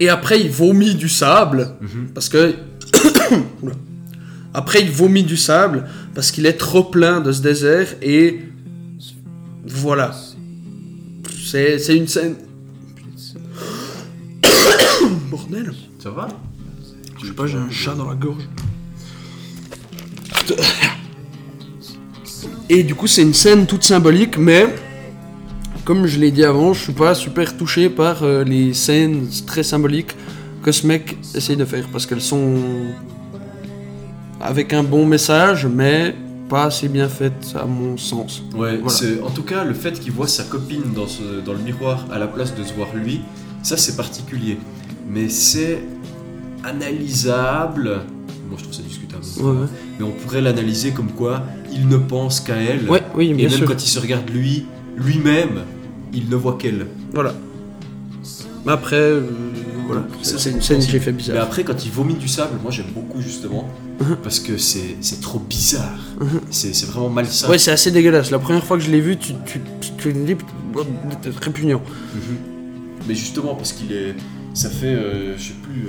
Et après, il vomit du sable Mhm. parce que. Après, il vomit du sable parce qu'il est trop plein de ce désert et. Voilà. C'est c'est une scène. Bordel. Ça va? Je sais pas, j'ai un chat dans la gorge. Et du coup, c'est une scène toute symbolique, mais comme je l'ai dit avant, je suis pas super touché par euh, les scènes très symboliques que ce mec essaye de faire parce qu'elles sont avec un bon message, mais pas assez bien faites à mon sens. Ouais, Voilà. c'est en tout cas le fait qu'il voit sa copine dans, ce, dans le miroir à la place de se voir lui, ça c'est particulier. Mais c'est analysable. Moi je trouve ça discutable. Ouais, Mais on pourrait l'analyser comme quoi il ne pense qu'à elle. ouais, oui, Et bien même sûr. quand il se regarde lui, lui-même, il ne voit qu'elle. Voilà. Mais après, euh, voilà, c'est une scène que j'ai fait Mais bizarre. après, quand il vomit du sable, moi j'aime beaucoup justement. Parce que c'est c'est trop bizarre. C'est c'est vraiment malsain. Ouais, c'est assez dégueulasse. La première fois que je l'ai vu, tu, tu, tu dis, c'est répugnant. Mhm. Mais justement, parce qu'il est. Ça fait, euh, je sais plus,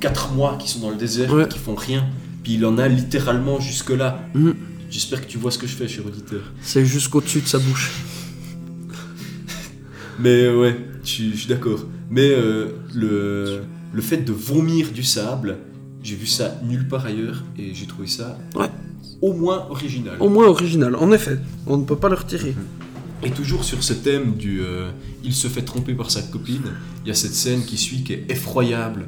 4 mois qu'ils sont dans le désert, Ouais. qu'ils font rien. Puis il en a littéralement jusque-là. Mhm. J'espère que tu vois ce que je fais, cher auditeur. C'est jusqu'au-dessus de sa bouche. Mais euh, ouais, je suis- d'accord. Mais euh, le, le fait de vomir du sable, j'ai vu ça nulle part ailleurs et j'ai trouvé ça Ouais. au moins original. Au moins original, en effet. On ne peut pas le retirer. Et toujours sur ce thème du euh, il se fait tromper par sa copine, il y a cette scène qui suit qui est effroyable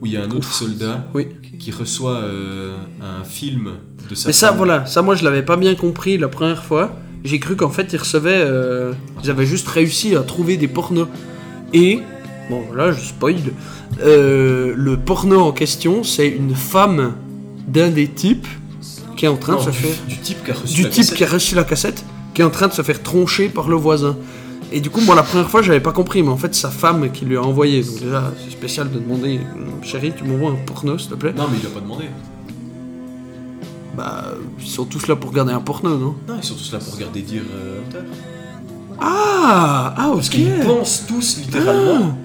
où il y a un autre soldat Oui. qui reçoit euh, un film de sa Mais ça, voilà, ça, moi, je l'avais pas bien compris la première fois. J'ai cru qu'en fait, ils recevaient. euh, ils avaient juste réussi à trouver des pornos. Et. Bon, voilà, je spoil. euh, le porno en question, c'est une femme d'un des types qui est en train Non, de se du, faire. du type qui a reçu du la type cassette. qui a reçu la cassette, qui est en train de se faire troncher par le voisin. Et du coup, moi, la première fois, j'avais pas compris, mais en fait, sa femme qui lui a envoyé. Donc, déjà, c'est spécial de demander, Hum, chérie, tu m'envoies un porno, s'il te plaît? Non, mais il a pas demandé. Bah, ils sont tous là pour regarder un porno, non? Non, ils sont tous là pour regarder Deer euh, Hunter. Ah Ah, Parce ok qu'ils pensent tous littéralement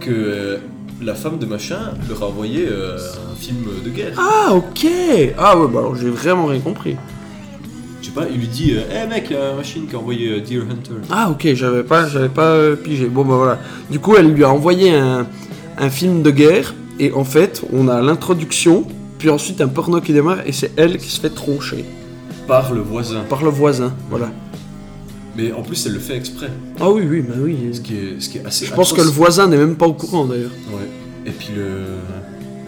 que euh, la femme de machin leur a envoyé euh, un film de guerre. Ah, ok Ah ouais, bah alors j'ai vraiment rien compris. Je sais pas, il lui dit euh, Eh mec, la machine qui a envoyé euh, Deer Hunter. Ah ok, j'avais pas, j'avais pas euh, pigé. Bon bah voilà. Du coup, elle lui a envoyé un, un film de guerre et en fait, on a l'introduction, puis ensuite un porno qui démarre et c'est elle qui se fait troncher Par le voisin. par le voisin. Voilà. Mais en plus, elle le fait exprès. Ah oui, oui, bah oui. Ce qui est, ce qui est assez Je pense que le voisin n'est même pas au courant d'ailleurs. Ouais. Et puis le,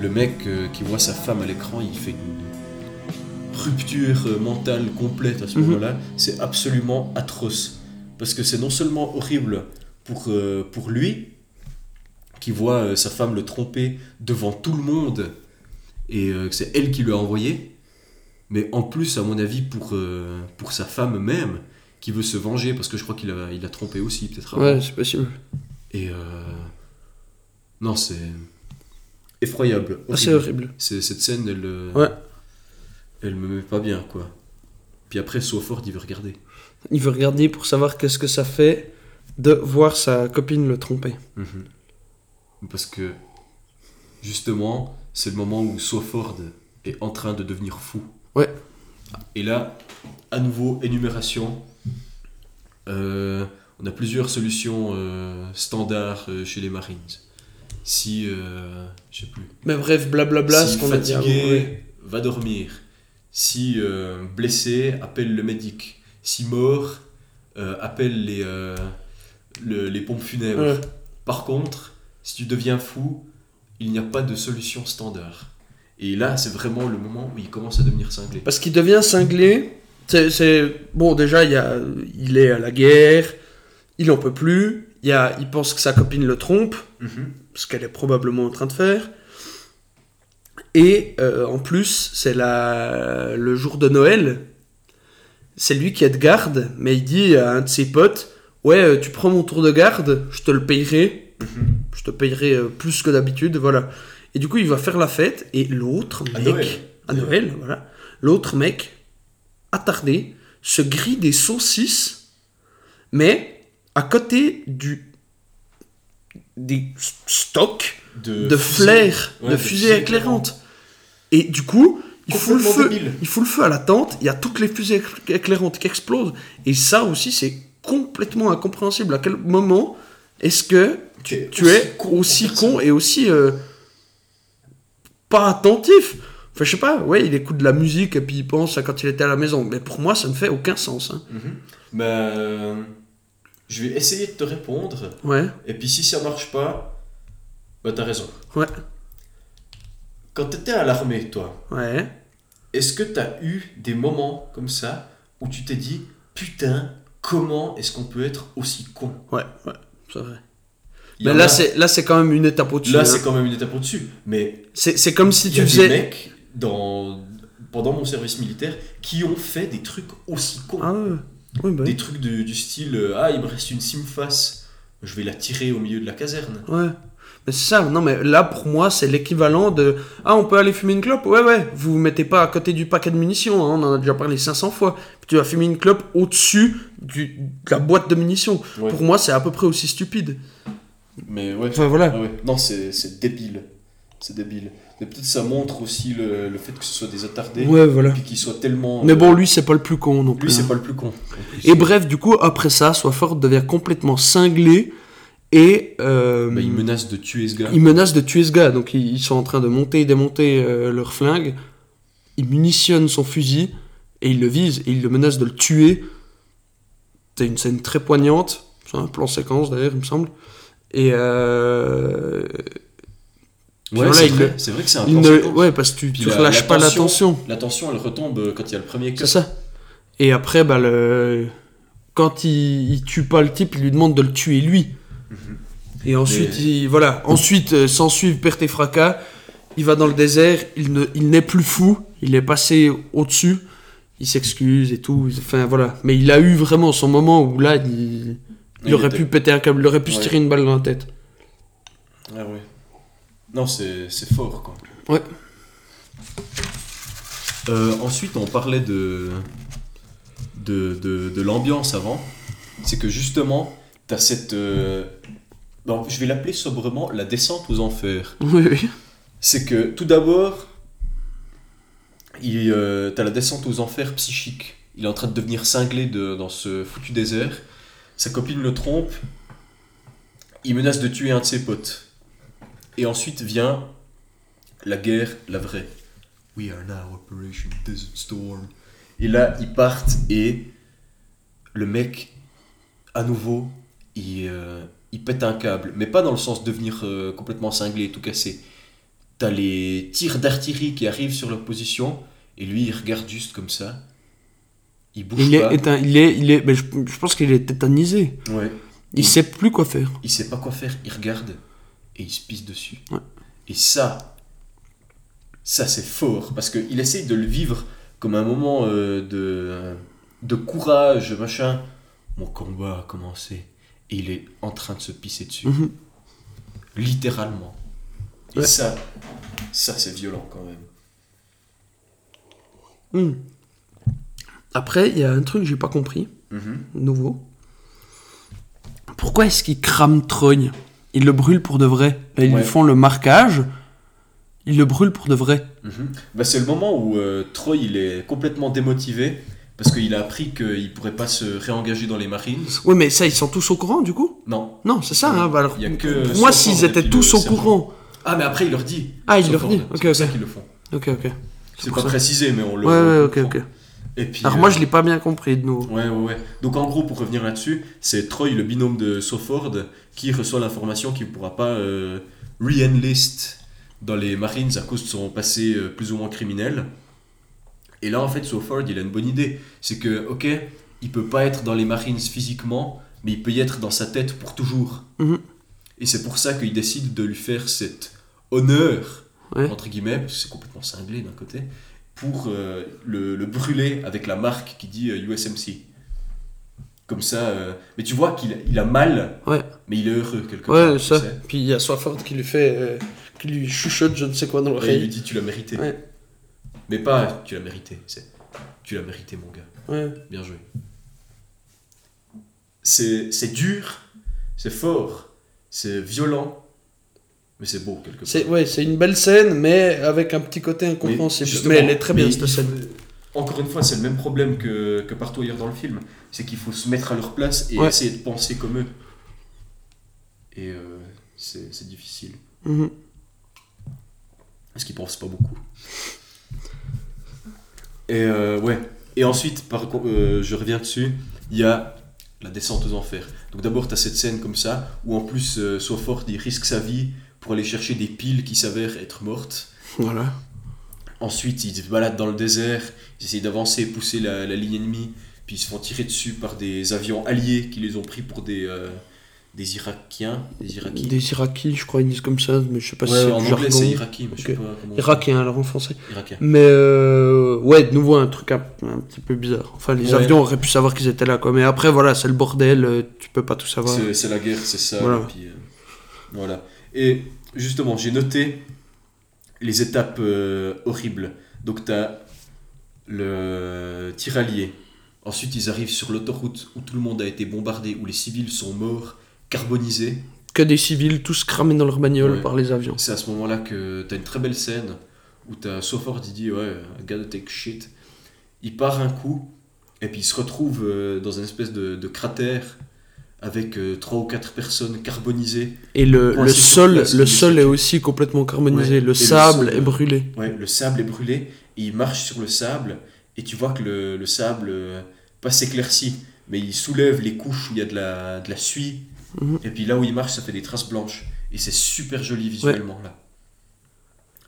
le mec euh, qui voit sa femme à l'écran, il fait une rupture euh, mentale complète à ce Mhm. moment-là. C'est absolument atroce. Parce que c'est non seulement horrible pour, euh, pour lui, qui voit sa femme le tromper devant tout le monde, et euh, que c'est elle qui lui a envoyé, mais en plus, à mon avis, pour, euh, pour sa femme même, qui veut se venger, parce que je crois qu'il a, il a trompé aussi, peut-être avant. Ouais, c'est possible. Et euh... non, c'est effroyable. Ah, c'est horrible. C'est- cette scène, elle, Ouais. elle me met pas bien, quoi. Puis après, Swaford, il veut regarder. Il veut regarder pour savoir qu'est-ce que ça fait de voir sa copine le tromper. Mhm. Parce que justement, c'est le moment où Swaford est en train de devenir fou. Ouais. Et là, à nouveau, énumération. Euh, on a plusieurs solutions euh, standards euh, chez les Marines. Si, je sais plus. Mais bref, blablabla, si ce qu'on a dit fatigué, va dormir. Si blessé, appelle le médic. Si mort, appelle les, le- les pompes funèbres. Ouais. Par contre, si tu deviens fou, il n'y a pas de solution standard. Et là, c'est vraiment le moment où il commence à devenir cinglé. Parce qu'il devient cinglé. C'est, Bon, déjà, il, y a... il est à la guerre. Il en peut plus. Il, y a... il pense que sa copine le trompe. Mhm. Ce qu'elle est probablement en train de faire. Et euh, en plus, c'est la... le jour de Noël. C'est lui qui est de garde. Mais il dit à un de ses potes Ouais, euh, tu prends mon tour de garde. Je te le payerai. Je te payerai euh, plus que d'habitude. Voilà. Et du coup, il va faire la fête. Et l'autre À mec. Noël. À Noël, voilà. L'autre mec, attardé, se grille des saucisses, mais à côté du des stocks de flares, Ouais, de fusées éclairantes. Et du coup, il fout, le feu, débile. il fout le feu à la tente, il y a toutes les fusées écl- éclairantes qui explosent. Et ça aussi, c'est complètement incompréhensible. À quel moment est-ce que tu, T'es tu aussi es con aussi con et aussi euh, pas attentif Enfin, je sais pas, ouais, il écoute de la musique et puis il pense à quand il était à la maison. Mais pour moi, ça ne fait aucun sens. hein. Mhm. Ben, je vais essayer de te répondre. Ouais, Et puis si ça marche pas, bah t'as raison. ouais, Quand t'étais à l'armée, toi, ouais. est-ce que t'as eu des moments comme ça où tu t'es dit putain, comment est-ce qu'on peut être aussi con? Ouais, ouais, c'est vrai. Il y Mais là, a- c'est, là, c'est quand même une étape au-dessus. là hein. c'est quand même une étape au-dessus. Mais C'est, c'est comme si il y tu a des faisais. mecs dans pendant mon service militaire qui ont fait des trucs aussi cons. Ah. Oui, bah Des trucs de- du style euh, ah il me reste une simface, je vais la tirer au milieu de la caserne. Ouais. Mais c'est ça, non mais là pour moi c'est l'équivalent de Ah on peut aller fumer une clope? Ouais ouais, vous vous mettez pas à côté du paquet de munitions, hein, on en a déjà parlé 500 fois. Puis tu vas fumer une clope au-dessus du- de la boîte de munitions. Ouais. Pour moi c'est à peu près aussi stupide. Mais ouais. Enfin voilà. Ah ouais. Non, c'est débile. C'est débile. Mais peut-être ça montre aussi le, le fait que ce soit des attardés. Ouais voilà. Puis qu'ils soient tellement. Mais euh, bon lui c'est pas le plus con non plus. lui, c'est hein. pas le plus con. Et bref du coup après ça, Swafford devient complètement cinglé et euh, Bah, il menace de tuer ce gars. Ils menacent de tuer ce gars, donc ils, sont en train de monter et démonter euh, leur flingue. Ils munitionnent son fusil et ils le visent et ils le menacent de le tuer. C'est une scène très poignante. C'est un plan séquence d'ailleurs, il me semble. Et euh, Ouais, c'est vrai, le- c'est vrai que c'est un ne- ouais, parce que tu, tu la- relâches la pas la tension- tension. La tension, elle retombe euh, quand il y a le premier cut. C'est ça. Et après, bah, le... quand il, il tue pas le type, il lui demande de le tuer lui. Et ensuite, Mais- il, voilà. Ensuite, euh, s'ensuivent perte et fracas. Il va dans le désert. Il ne, il n'est plus fou. Il est passé au-dessus. Il s'excuse et tout. Enfin voilà. Mais il a eu vraiment son moment où là, il, il Il aurait était- pu péter un câble. Il aurait pu se tirer une balle dans la tête. Ah ouais. Non, c'est fort quoi. Ouais. Euh, ensuite, on parlait de, de, de, de l'ambiance avant. C'est que justement, t'as cette. euh, non, je vais l'appeler sobrement la descente aux enfers. Oui, oui. C'est que tout d'abord, il, euh, t'as la descente aux enfers psychiques. Il est en train de devenir cinglé de- dans ce foutu désert. Sa copine le trompe. Il menace de tuer un de ses potes. Et ensuite vient la guerre, la vraie. We are now Operation Desert Storm. Et là, ils partent et le mec, à nouveau, il, euh, pète un câble. Mais pas dans le sens de devenir euh, complètement cinglé, tout cassé. T'as les tirs d'artillerie qui arrivent sur leur position. Et lui, il regarde juste comme ça. Il bouge Il pas. est, éteint- il est, il est, mais je, je pense qu'il est tétanisé. Ouais. Il Il- sait plus quoi faire. il sait pas quoi faire, il regarde et il se pisse dessus. Ouais. Et ça, ça c'est fort parce qu'il essaye de le vivre comme un moment euh, de, de courage, machin. Mon combat a commencé et il est en train de se pisser dessus. Mhm. Littéralement. Et Ouais. ça, ça c'est violent quand même. Hmm. Après, il y a un truc que j'ai pas compris, Mhm. nouveau. Pourquoi est-ce qu'ils crament Troy Ils le brûlent pour de vrai. Là, ils Ouais. lui font le marquage. Ils le brûlent pour de vrai. Mhm. Bah, c'est le moment où euh, Troy il est complètement démotivé parce qu'il a appris qu'il pourrait pas se réengager dans les Marines. Oui, mais ça, ils sont tous au courant, du coup? Non, Non, c'est ça. Hein, bah alors, Il y a que pour moi, s'ils étaient tous au courant. Ah, mais après, il leur dit. Ah, il leur dit. ordre. Ok, C'est ok. qu'ils le font. Ok, ok. C'est pas ça. précisé, mais on le. Ouais, ouais, ok, ok. Comprend. Et puis, Alors moi, euh, je l'ai pas bien compris de nouveau. Ouais, ouais, ouais. Donc en gros, pour revenir là-dessus, c'est Troy, le binôme de Soford, qui reçoit l'information qu'il ne pourra pas euh, re-enlist dans les Marines à cause de son passé euh, plus ou moins criminel. Et là, en fait, Soford, il a une bonne idée. C'est que, ok, il peut pas être dans les Marines physiquement, mais il peut y être dans sa tête pour toujours. Mhm. Et c'est pour ça qu'il décide de lui faire cet honneur, Ouais. entre guillemets, parce que c'est complètement cinglé d'un côté, pour euh, le, le brûler avec la marque qui dit euh, USMC. Comme ça, euh, mais tu vois qu'il il a mal, Ouais. mais il est heureux quelque Ouais, part. tu ça. sais. Puis il y a Swafford qui lui fait. euh, qui lui chuchote je ne sais quoi dans Et il lui l'oreille. dit tu l'as mérité. Ouais. Mais pas tu l'as mérité, c'est tu l'as mérité mon gars. Ouais. Bien joué. C'est c'est dur, c'est fort, c'est violent, mais c'est beau quelque part. C'est ouais, c'est une belle scène, mais avec un petit côté incompréhensible. Mais, elle est très bien cette scène. Encore une fois, c'est le même problème que, que partout ailleurs dans le film. C'est qu'il faut se mettre à leur place et Ouais. essayer de penser comme eux. Et euh, c'est difficile. Mhm. Parce qu'ils pensent pas beaucoup. Et euh, ouais. Et ensuite, par, euh, je reviens dessus, il y a la descente aux enfers. Donc d'abord, tu as cette scène comme ça, où en plus, euh, Sofort, il risque sa vie pour aller chercher des piles qui s'avèrent être mortes. Voilà. Ensuite, ils se baladent dans le désert, ils essayent d'avancer et pousser la, la ligne ennemie, puis ils se font tirer dessus par des avions alliés qui les ont pris pour des, euh, des Irakiens. Des Irakiens. Des Irakiens, je crois, ils disent comme ça, mais je sais pas Ouais, si c'est en du anglais c'est Iraki, mais je sais pas comment. Irakiens alors en français. Irakien. Mais euh, ouais, de nouveau un truc un, un petit peu bizarre. Enfin, les Ouais. avions auraient pu savoir qu'ils étaient là, quoi. Mais après, voilà, c'est le bordel, euh, tu peux pas tout savoir. C'est c'est la guerre, c'est ça. Voilà. Et, puis, euh, voilà. Et justement, j'ai noté les étapes euh, horribles. Donc, tu as le tiraillier. Ensuite, ils arrivent sur l'autoroute où tout le monde a été bombardé, où les civils sont morts, carbonisés. Que des civils tous cramés dans leur bagnole Ouais. par les avions. C'est à ce moment-là que tu as une très belle scène où tu as Sofort qui dit Ouais, I gotta take shit. Il part un coup et puis il se retrouve euh, dans une espèce de, de cratère avec euh, trois ou quatre personnes carbonisées. Et le, le sol, le sol est aussi complètement carbonisé. Ouais. Le sable sol, est brûlé. Ouais, le sable est brûlé et il marche sur le sable et tu vois que le, le sable euh, pas s'éclaircit mais il soulève les couches où il y a de la, de la suie Mhm. et puis là où il marche ça fait des traces blanches et c'est super joli visuellement là.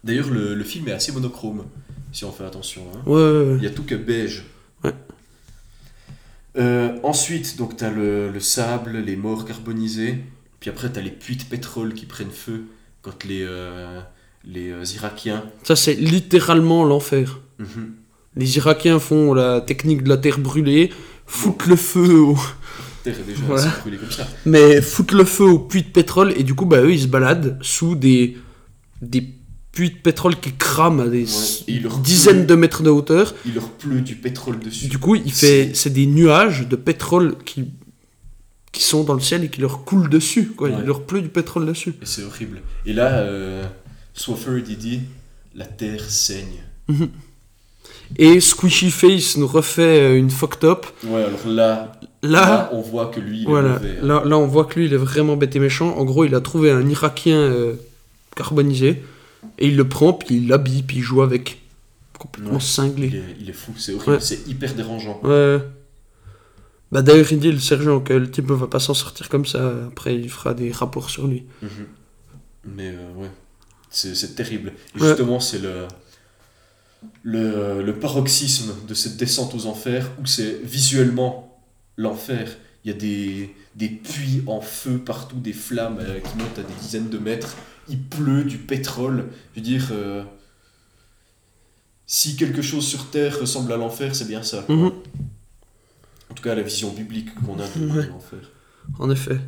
D'ailleurs le, le film est assez monochrome si on fait attention. hein. Ouais. Il y a tout que beige. Euh, ensuite, donc tu as le, le sable, les morts carbonisés, puis après tu as les puits de pétrole qui prennent feu quand les, euh, les euh, Irakiens. Ça, c'est littéralement l'enfer. Mhm. Les Irakiens font la technique de la terre brûlée, foutent le feu au... Terre est déjà Voilà. assez brûlée comme ça. mais foutent le feu au puits de pétrole et du coup bah eux ils se baladent sous des des puits de pétrole qui crame à des Ouais, dizaines pleut. de mètres de hauteur. Il leur pleut du pétrole dessus. Du coup, il fait, c'est des nuages de pétrole qui, qui sont dans le ciel et qui leur coulent dessus. Quoi. Ouais. Il leur pleut du pétrole dessus. Et c'est horrible. Et là, euh, il dit La terre saigne. Et Squishy Face nous refait euh, une fucked up. Ouais, alors là, Là, là, on voit que lui, il est voilà, mauvais. hein. là, là, on voit que lui, il est vraiment bête et méchant. En gros, il a trouvé un Irakien euh, carbonisé et il le prend, puis il l'habille, puis il joue avec. Complètement Ouais. cinglé. Il est, il est fou, c'est horrible, Ouais. c'est hyper dérangeant. Ouais. Bah d'ailleurs, il dit le sergent que le type ne va pas s'en sortir comme ça. Après, il fera des rapports sur lui. Mhm. Mais euh, ouais, c'est c'est terrible. Et Ouais. justement, c'est le, le, le paroxysme de cette descente aux enfers où c'est visuellement l'enfer. Il y a des, des puits en feu partout, des flammes euh, qui montent à des dizaines de mètres. Il pleut du pétrole. Je veux dire, euh, si quelque chose sur Terre ressemble à l'enfer, c'est bien ça. Mhm. En tout cas, la vision biblique qu'on a de Ouais. l'enfer. En effet.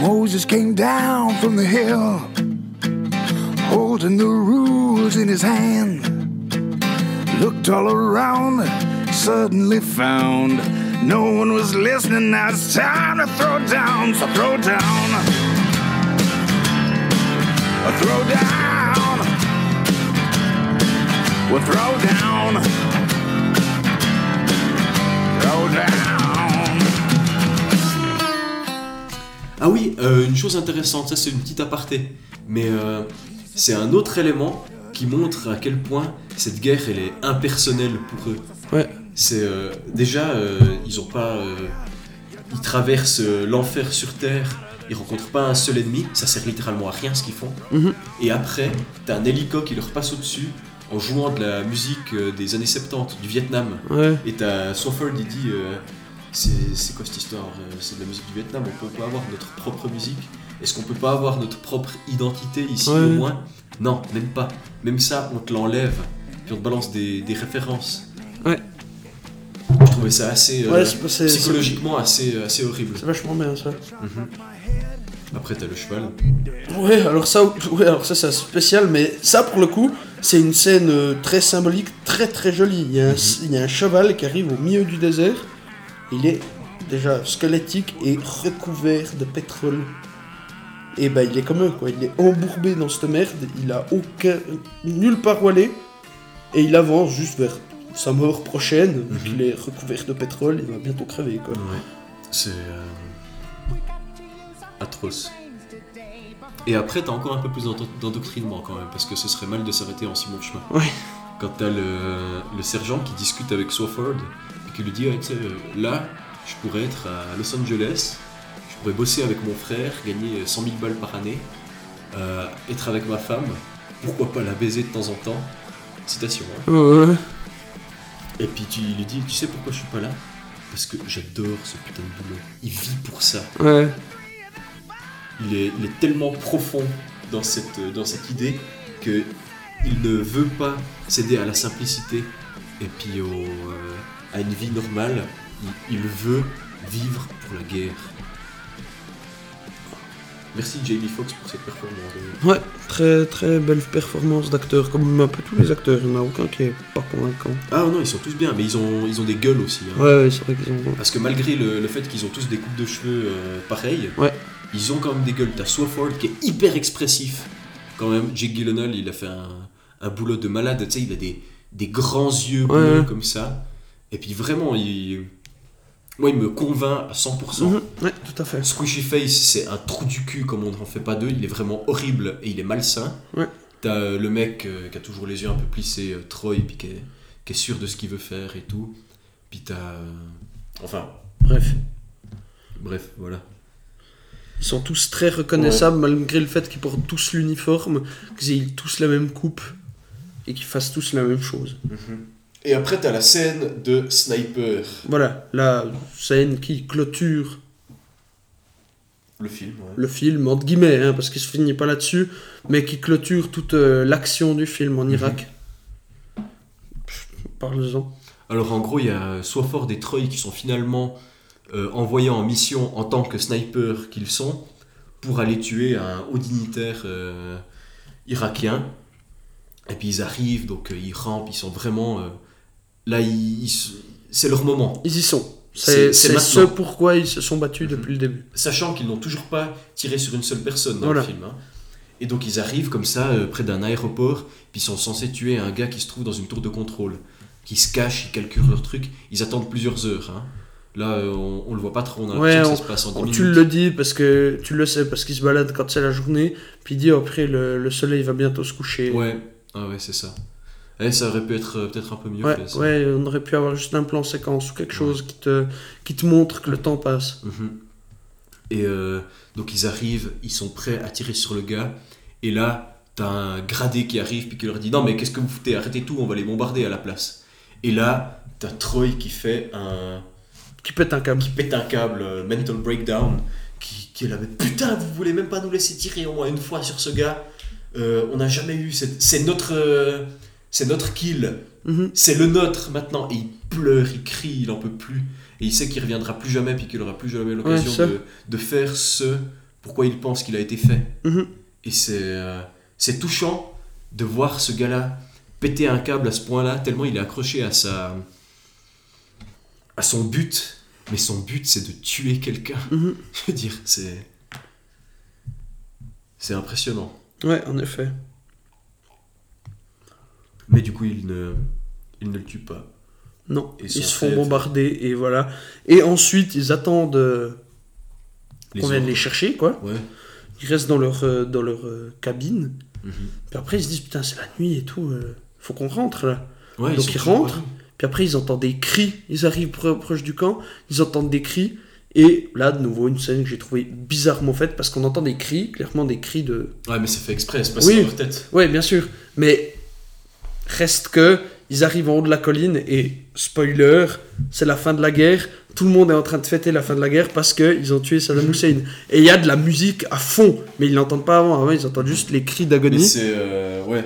Moses came down from the hill, holding the rules in his hand. Looked all around, suddenly found no one was listening. Now it's time to throw down, so throw down, throw down, well, throw down, throw down. Ah oui, euh, une chose intéressante, ça c'est une petite aparté, mais euh, c'est un autre élément qui montre à quel point cette guerre elle est impersonnelle pour eux. Ouais. C'est euh, déjà euh, ils ont pas, euh, ils traversent l'enfer sur terre, ils rencontrent pas un seul ennemi, ça sert littéralement à rien ce qu'ils font. Mhm. Et après, t'as un hélico qui leur passe au-dessus en jouant de la musique des années 70 du Vietnam. Ouais. Et t'as Swafford, il dit euh, c'est quoi cette histoire C'est de la musique du Vietnam, on peut pas avoir notre propre musique Est-ce qu'on peut pas avoir notre propre identité ici Ouais. au moins? Non, même pas. Même ça, on te l'enlève, puis on te balance des, des références. Ouais. Je trouvais ça assez. euh, Ouais, c'est- psychologiquement assez, assez horrible. C'est vachement bien ça. Mhm. Après, t'as le cheval. Ouais, alors ça, ouais, alors ça c'est spécial, mais ça pour le coup, c'est une scène euh, très symbolique, très très jolie. Il y, a un, il y a un cheval qui arrive au milieu du désert. Il est déjà squelettique et recouvert de pétrole. Et bah il est comme eux quoi, il est embourbé dans cette merde, il a aucun nulle part où aller et il avance juste vers sa mort prochaine. Vu qu'il est recouvert de pétrole, il va bientôt crever quoi. Ouais. C'est. euh, atroce. Et après, t'as encore un peu plus d'endo- d'endoctrinement quand même, parce que ce serait mal de s'arrêter en si bon chemin. Ouais. Quand t'as le, le sergent qui discute avec Swafford, et qui lui dit, tu sais, euh, là, je pourrais être à Los Angeles, je pourrais bosser avec mon frère, gagner 100 000 balles par année, euh, être avec ma femme, pourquoi pas la baiser de temps en temps? Citation. hein. Ouais. Et puis tu lui dis, tu sais pourquoi je suis pas là? Parce que j'adore ce putain de boulot. Il vit pour ça. Ouais. Il est, il est tellement profond dans cette, dans cette idée que il ne veut pas céder à la simplicité et puis au, euh, à une vie normale. Il, il veut vivre pour la guerre. Merci Jamie Foxx pour cette performance. Ouais, très très belle performance d'acteur, comme un peu tous les acteurs, il n'y en a aucun qui est pas convaincant. Ah non, ils sont tous bien, mais ils ont, ils ont des gueules aussi. hein. Ouais, ouais, c'est vrai qu'ils ont. Parce que malgré le, le fait qu'ils ont tous des coupes de cheveux euh, pareilles, Ouais. ils ont quand même des gueules. T'as Swafford qui est hyper expressif. Quand même, Jake Gyllenhaal, il a fait un, un boulot de malade. Tu sais, il a des, des grands yeux bleus Ouais. comme ça. Et puis vraiment, il, moi, il me convainc à 100%. Mhm, Ouais, tout à fait. Squishy Face, c'est un trou du cul comme on n'en fait pas deux. Il est vraiment horrible et il est malsain. Ouais. T'as euh, le mec euh, qui a toujours les yeux un peu plissés, euh, Troy, puis qui est, qui est sûr de ce qu'il veut faire et tout. Puis t'as. Enfin, Bref. bref, voilà. Ils sont tous très reconnaissables malgré le fait qu'ils portent tous l'uniforme, qu'ils aient tous la même coupe et qu'ils fassent tous la même chose. Et après, t'as la scène de Sniper. Voilà, la scène qui clôture Le film, ouais. le film, entre guillemets, hein, parce qu'il se finit pas là-dessus, mais qui clôture toute euh, l'action du film en Irak. Pff, Parle-en. Alors en gros, il y a Swafford et Troy qui sont finalement euh, envoyés en mission en tant que snipers qu'ils sont pour aller tuer un haut dignitaire euh, irakien. Et puis ils arrivent, donc euh, ils rampent, ils sont vraiment... là, ils- ils- c'est leur moment. Ils y sont. C'est- ce pourquoi ils se sont battus depuis le début. Sachant qu'ils n'ont toujours pas tiré sur une seule personne dans Voilà. le film. hein. Et donc ils arrivent comme ça euh, près d'un aéroport, puis ils sont censés tuer un gars qui se trouve dans une tour de contrôle, qui se cache, ils calculent leur truc, ils attendent plusieurs heures. hein. Là, on, on le voit pas trop, on a Ouais, que ça se passe en 10 minutes. tu le dis parce que tu le sais parce qu'il se balade quand c'est la journée, puis il dit après le, le soleil va bientôt se coucher. Ouais, ah ouais, c'est ça. Eh, ça aurait pu être euh, peut-être un peu mieux Ouais, fait. ça. ouais, on aurait pu avoir juste un plan séquence ou quelque chose qui te, qui te montre que le temps passe. Mhm. Et euh, donc ils arrivent, ils sont prêts à tirer sur le gars. Et là, t'as un gradé qui arrive puis qui leur dit non mais qu'est-ce que vous foutez Arrêtez tout, on va les bombarder à la place. Et là, t'as Troy qui fait un Qui pète un câble. qui pète un câble, euh, mental breakdown, qui, qui est là mais putain vous voulez même pas nous laisser tirer au moins une fois sur ce gars. Euh, on n'a jamais eu cette- c'est notre euh, c'est notre kill. Mhm. C'est le nôtre maintenant. Et il pleure, il crie, il en peut plus. Et il sait qu'il reviendra plus jamais, puis qu'il aura plus jamais l'occasion Ouais, de, de faire ce pourquoi il pense qu'il a été fait. Mhm. Et c'est euh, c'est touchant de voir ce gars-là péter un câble à ce point-là, tellement il est accroché à sa à son but. Mais son but, c'est de tuer quelqu'un. Mhm. Je veux dire, c'est c'est impressionnant. Ouais, en effet. Mais du coup, il ne il ne le tue pas. Non, ils se font fait- bombarder et voilà. Et ensuite, ils attendent euh, qu'on vienne les chercher, quoi. Ouais. Ils restent dans leur, euh, dans leur euh, cabine. Mhm. Puis après, ils se disent, putain, c'est la nuit et tout, euh, faut qu'on rentre là. Ouais, Donc ils rentrent. Puis après, ils entendent des cris. Ils arrivent pro- proche du camp, ils entendent des cris. Et là, de nouveau, une scène que j'ai trouvée bizarrement faite parce qu'on entend des cris, clairement des cris de. Ouais, mais c'est fait exprès, c'est pas Oui. dans leur tête. Ouais, bien sûr. Mais reste que ils arrivent en haut de la colline et spoiler, c'est la fin de la guerre. Tout le monde est en train de fêter la fin de la guerre parce que ils ont tué Saddam Hussein. Et il y a de la musique à fond, mais ils l'entendent pas avant. Avant, ils entendent juste les cris d'agonie. c'est. euh, ouais.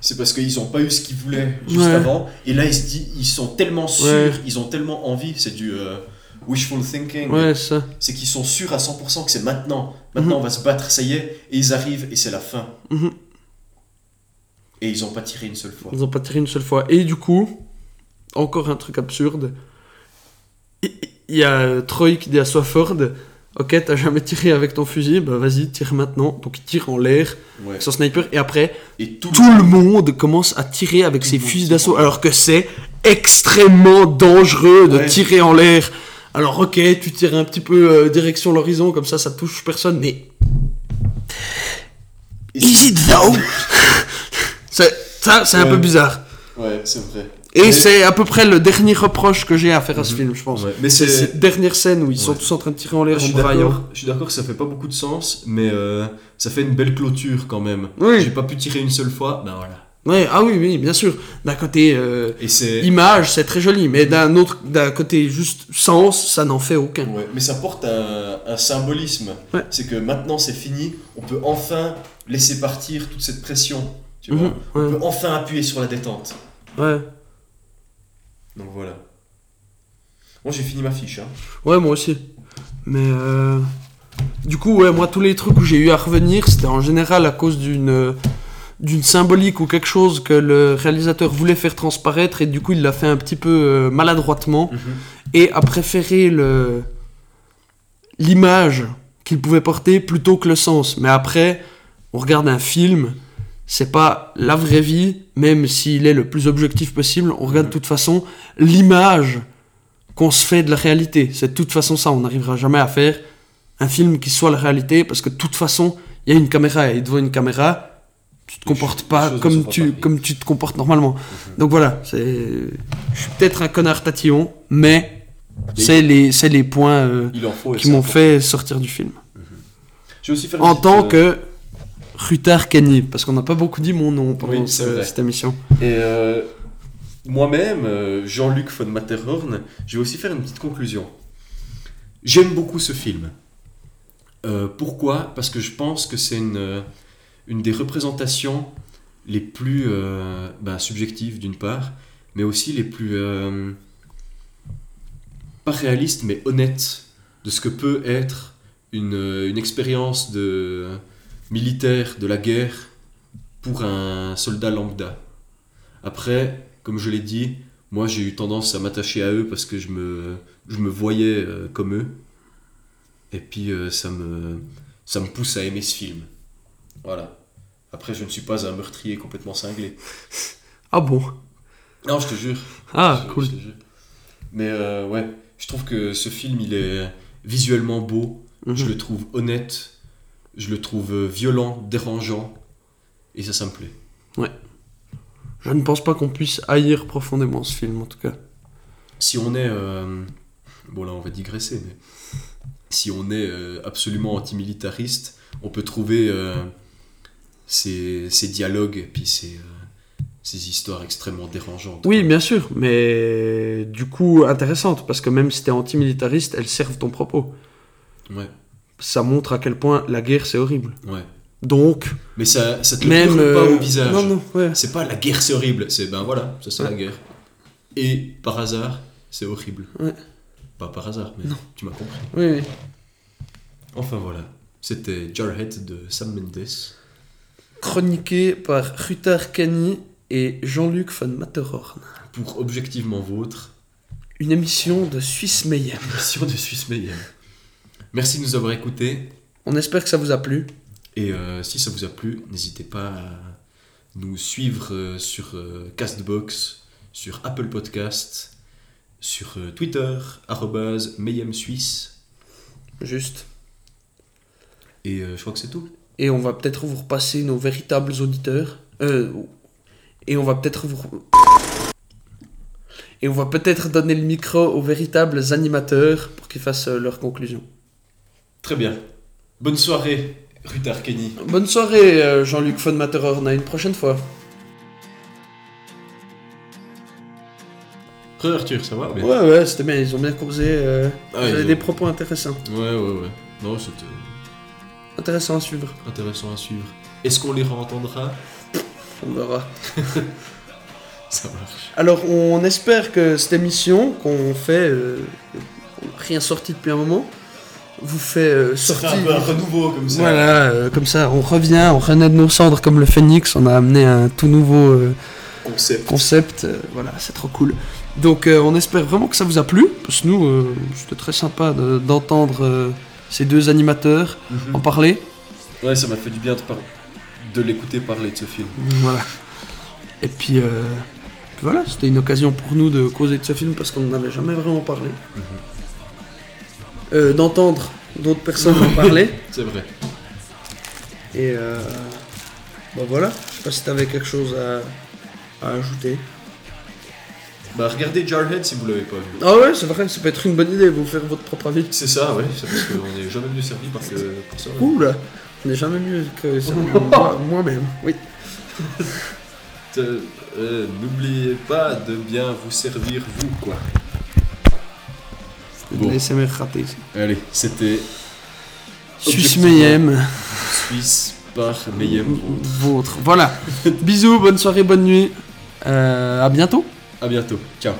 C'est parce qu'ils ont pas eu ce qu'ils voulaient juste Ouais. avant. Et là, ils se disent, ils sont tellement sûrs, Ouais. ils ont tellement envie. C'est du euh, wishful thinking. Ouais, ça. C'est qu'ils sont sûrs à 100% que c'est maintenant. Maintenant, on va se battre, ça y est. Et ils arrivent et c'est la fin. Mhm. Et ils ont pas tiré une seule fois. Ils ont pas tiré une seule fois. Et du coup, encore un truc absurde. Il y a Troy qui dit à Swafford Ok, t'as jamais tiré avec ton fusil, bah vas-y, tire maintenant. Donc il tire en l'air Ouais. son sniper. Et après, Et tout, tout le monde commence à tirer avec Tout ses fusils d'assaut. Alors que c'est extrêmement dangereux de Ouais. tirer en l'air. Alors ok, tu tires un petit peu euh, direction l'horizon, comme ça, ça touche personne. Mais is it though? C'est- Ça, c'est un peu bizarre. Ouais, c'est vrai. Et Mais- c'est à peu près le dernier reproche que j'ai à faire à ce film, je pense. Ouais, Mais C'est cette dernière scène où ils sont Ouais. tous en train de tirer en l'air Je en suis braillant. d'accord, je suis d'accord que ça fait pas beaucoup de sens, mais euh, ça fait une belle clôture quand même. Oui. J'ai pas pu tirer une seule fois, ben voilà. Ouais, ah oui, oui, bien sûr. D'un côté euh, Et c'est. image, c'est très joli, mais d'un autre, d'un côté juste sens, ça n'en fait aucun. Ouais, mais ça porte un, un symbolisme. Ouais. C'est que maintenant c'est fini, on peut enfin laisser partir toute cette pression. Tu Mhm, vois On ouais. peut enfin appuyer sur la détente. Ouais. Donc voilà. Moi j'ai fini ma fiche. Hein. Ouais, moi aussi. Mais euh, du coup, ouais, moi, tous les trucs où j'ai eu à revenir, c'était en général à cause d'une euh, d'une symbolique ou quelque chose que le réalisateur voulait faire transparaître et du coup, il l'a fait un petit peu euh, maladroitement et a préféré le l'image qu'il pouvait porter plutôt que le sens. Mais après, on regarde un film, c'est pas la vraie vie, même s'il est le plus objectif possible. On regarde de toute façon l'image qu'on se fait de la réalité. C'est de toute façon ça. On n'arrivera jamais à faire un film qui soit la réalité parce que de toute façon, il y a une caméra et devant une caméra, tu te comportes pas comme pas tu, comme tu te comportes normalement. Donc voilà, c'est, je suis peut-être un connard tatillon, mais c'est les, les points euh, qui m'ont fait sortir du film. Je vais aussi faire une En tant euh, que Rutard Kenny, parce qu'on n'a pas beaucoup dit mon nom pendant Oui, ce- cette émission. Et euh, moi-même, euh, Jean-Luc von Matterhorn, je vais aussi faire une petite conclusion. J'aime beaucoup ce film. Euh, pourquoi? Parce que je pense que c'est une, une des représentations les plus ben, subjectives d'une part, mais aussi les plus... pas réaliste, mais honnête de ce que peut être une, une expérience de militaire de la guerre pour un soldat lambda. Après, comme je l'ai dit, moi j'ai eu tendance à m'attacher à eux parce que je me, je me voyais euh, comme eux. Et puis euh, ça, me, ça me pousse à aimer ce film. Voilà. Après, je ne suis pas un meurtrier complètement cinglé. Ah bon? Non, je te jure. Ah, Je- cool. je te jure. Mais euh, ouais, je trouve que ce film, il est visuellement beau, je Mhm. le trouve honnête, je le trouve euh, violent, dérangeant, et ça, ça me plaît. Je ne pense pas qu'on puisse haïr profondément ce film, en tout cas. Si on est... euh, Bon là, on va digresser, mais... Si on est euh, absolument antimilitariste, on peut trouver euh, ces, ces dialogues et puis ces, ces histoires extrêmement dérangeantes. Oui, bien sûr, mais du coup intéressante, parce que même si t'es antimilitariste, elles servent ton propos. Ouais, Ça montre à quel point la guerre c'est horrible. ouais. Donc, Mais ça, ça te le même... hurle pas euh, au visage. Non, non, ouais. C'est pas la guerre, c'est horrible. C'est ben voilà, ça c'est Ouais. la guerre. Et par hasard, c'est horrible. Ouais. Pas par hasard, mais tu m'as compris. Oui, oui. Enfin voilà, c'était Jarhead de Sam Mendes. Chroniqué par Rutar Kani et Jean-Luc von Matterhorn. Pour Objectivement Vôtre, Une émission de Suisse Mayhem. mission de Suisse Mayhem. Merci de nous avoir écoutés. On espère que ça vous a plu. Et euh, si ça vous a plu, n'hésitez pas à nous suivre euh, sur euh, Castbox, sur Apple Podcast, sur Twitter, arrobase Suisse. Juste. Et je crois que c'est tout. Et on va peut-être vous repasser nos véritables auditeurs. Euh, et on va peut-être vous... Et on va peut-être donner le micro aux véritables animateurs pour qu'ils fassent leur conclusion. Très bien. Bonne soirée, Ruth Arkeny. Bonne soirée euh, Jean-Luc von Matterhorn, à une prochaine fois. Re Arthur, ça va bien Ouais, ouais, c'était bien, ils ont bien causé. Euh, Ah, ils ont- des propos intéressants. Ouais, ouais, ouais. Non, c'était Intéressants à suivre. intéressant à suivre. Est-ce qu'on les entendra On verra. Ça marche. Alors, on espère que cette émission qu'on fait, euh, rien sorti depuis un moment, vous fait euh, sortir. un peu un renouveau comme ça. Voilà, euh, comme ça, on revient, on renaît de nos cendres comme le phénix, on a amené un tout nouveau euh, Concept. concept, euh, voilà, c'est trop cool. Donc euh, on espère vraiment que ça vous a plu, parce que nous, euh, c'était très sympa de- d'entendre euh, ces deux animateurs Mhm. en parler. Ouais, ça m'a fait du bien de, par- de l'écouter parler de ce film. Voilà. Et puis, euh, puis voilà, c'était une occasion pour nous de causer de ce film parce qu'on n'en avait jamais vraiment parlé. Euh, D'entendre d'autres personnes en parler. C'est vrai. Et euh, bah voilà, je sais pas si t'avais quelque chose à, à ajouter. Bah, regardez Jarhead si vous l'avez pas vu. Ah ouais, c'est vrai, ça peut être une bonne idée, vous faire votre propre avis. C'est ça, ouais. C'est parce qu'on n'est jamais mieux servi par que pour ça. ouais. Ouh là, on n'est jamais mieux que moi-même. Oui. Euh, N'oubliez pas de bien vous servir, vous, quoi. Bon. Allez, c'était Suisse. Mayhem, Suisse par Mayhem. vôtre. Voilà. Bisous, bonne soirée, bonne nuit. Euh, à bientôt. À bientôt. Ciao.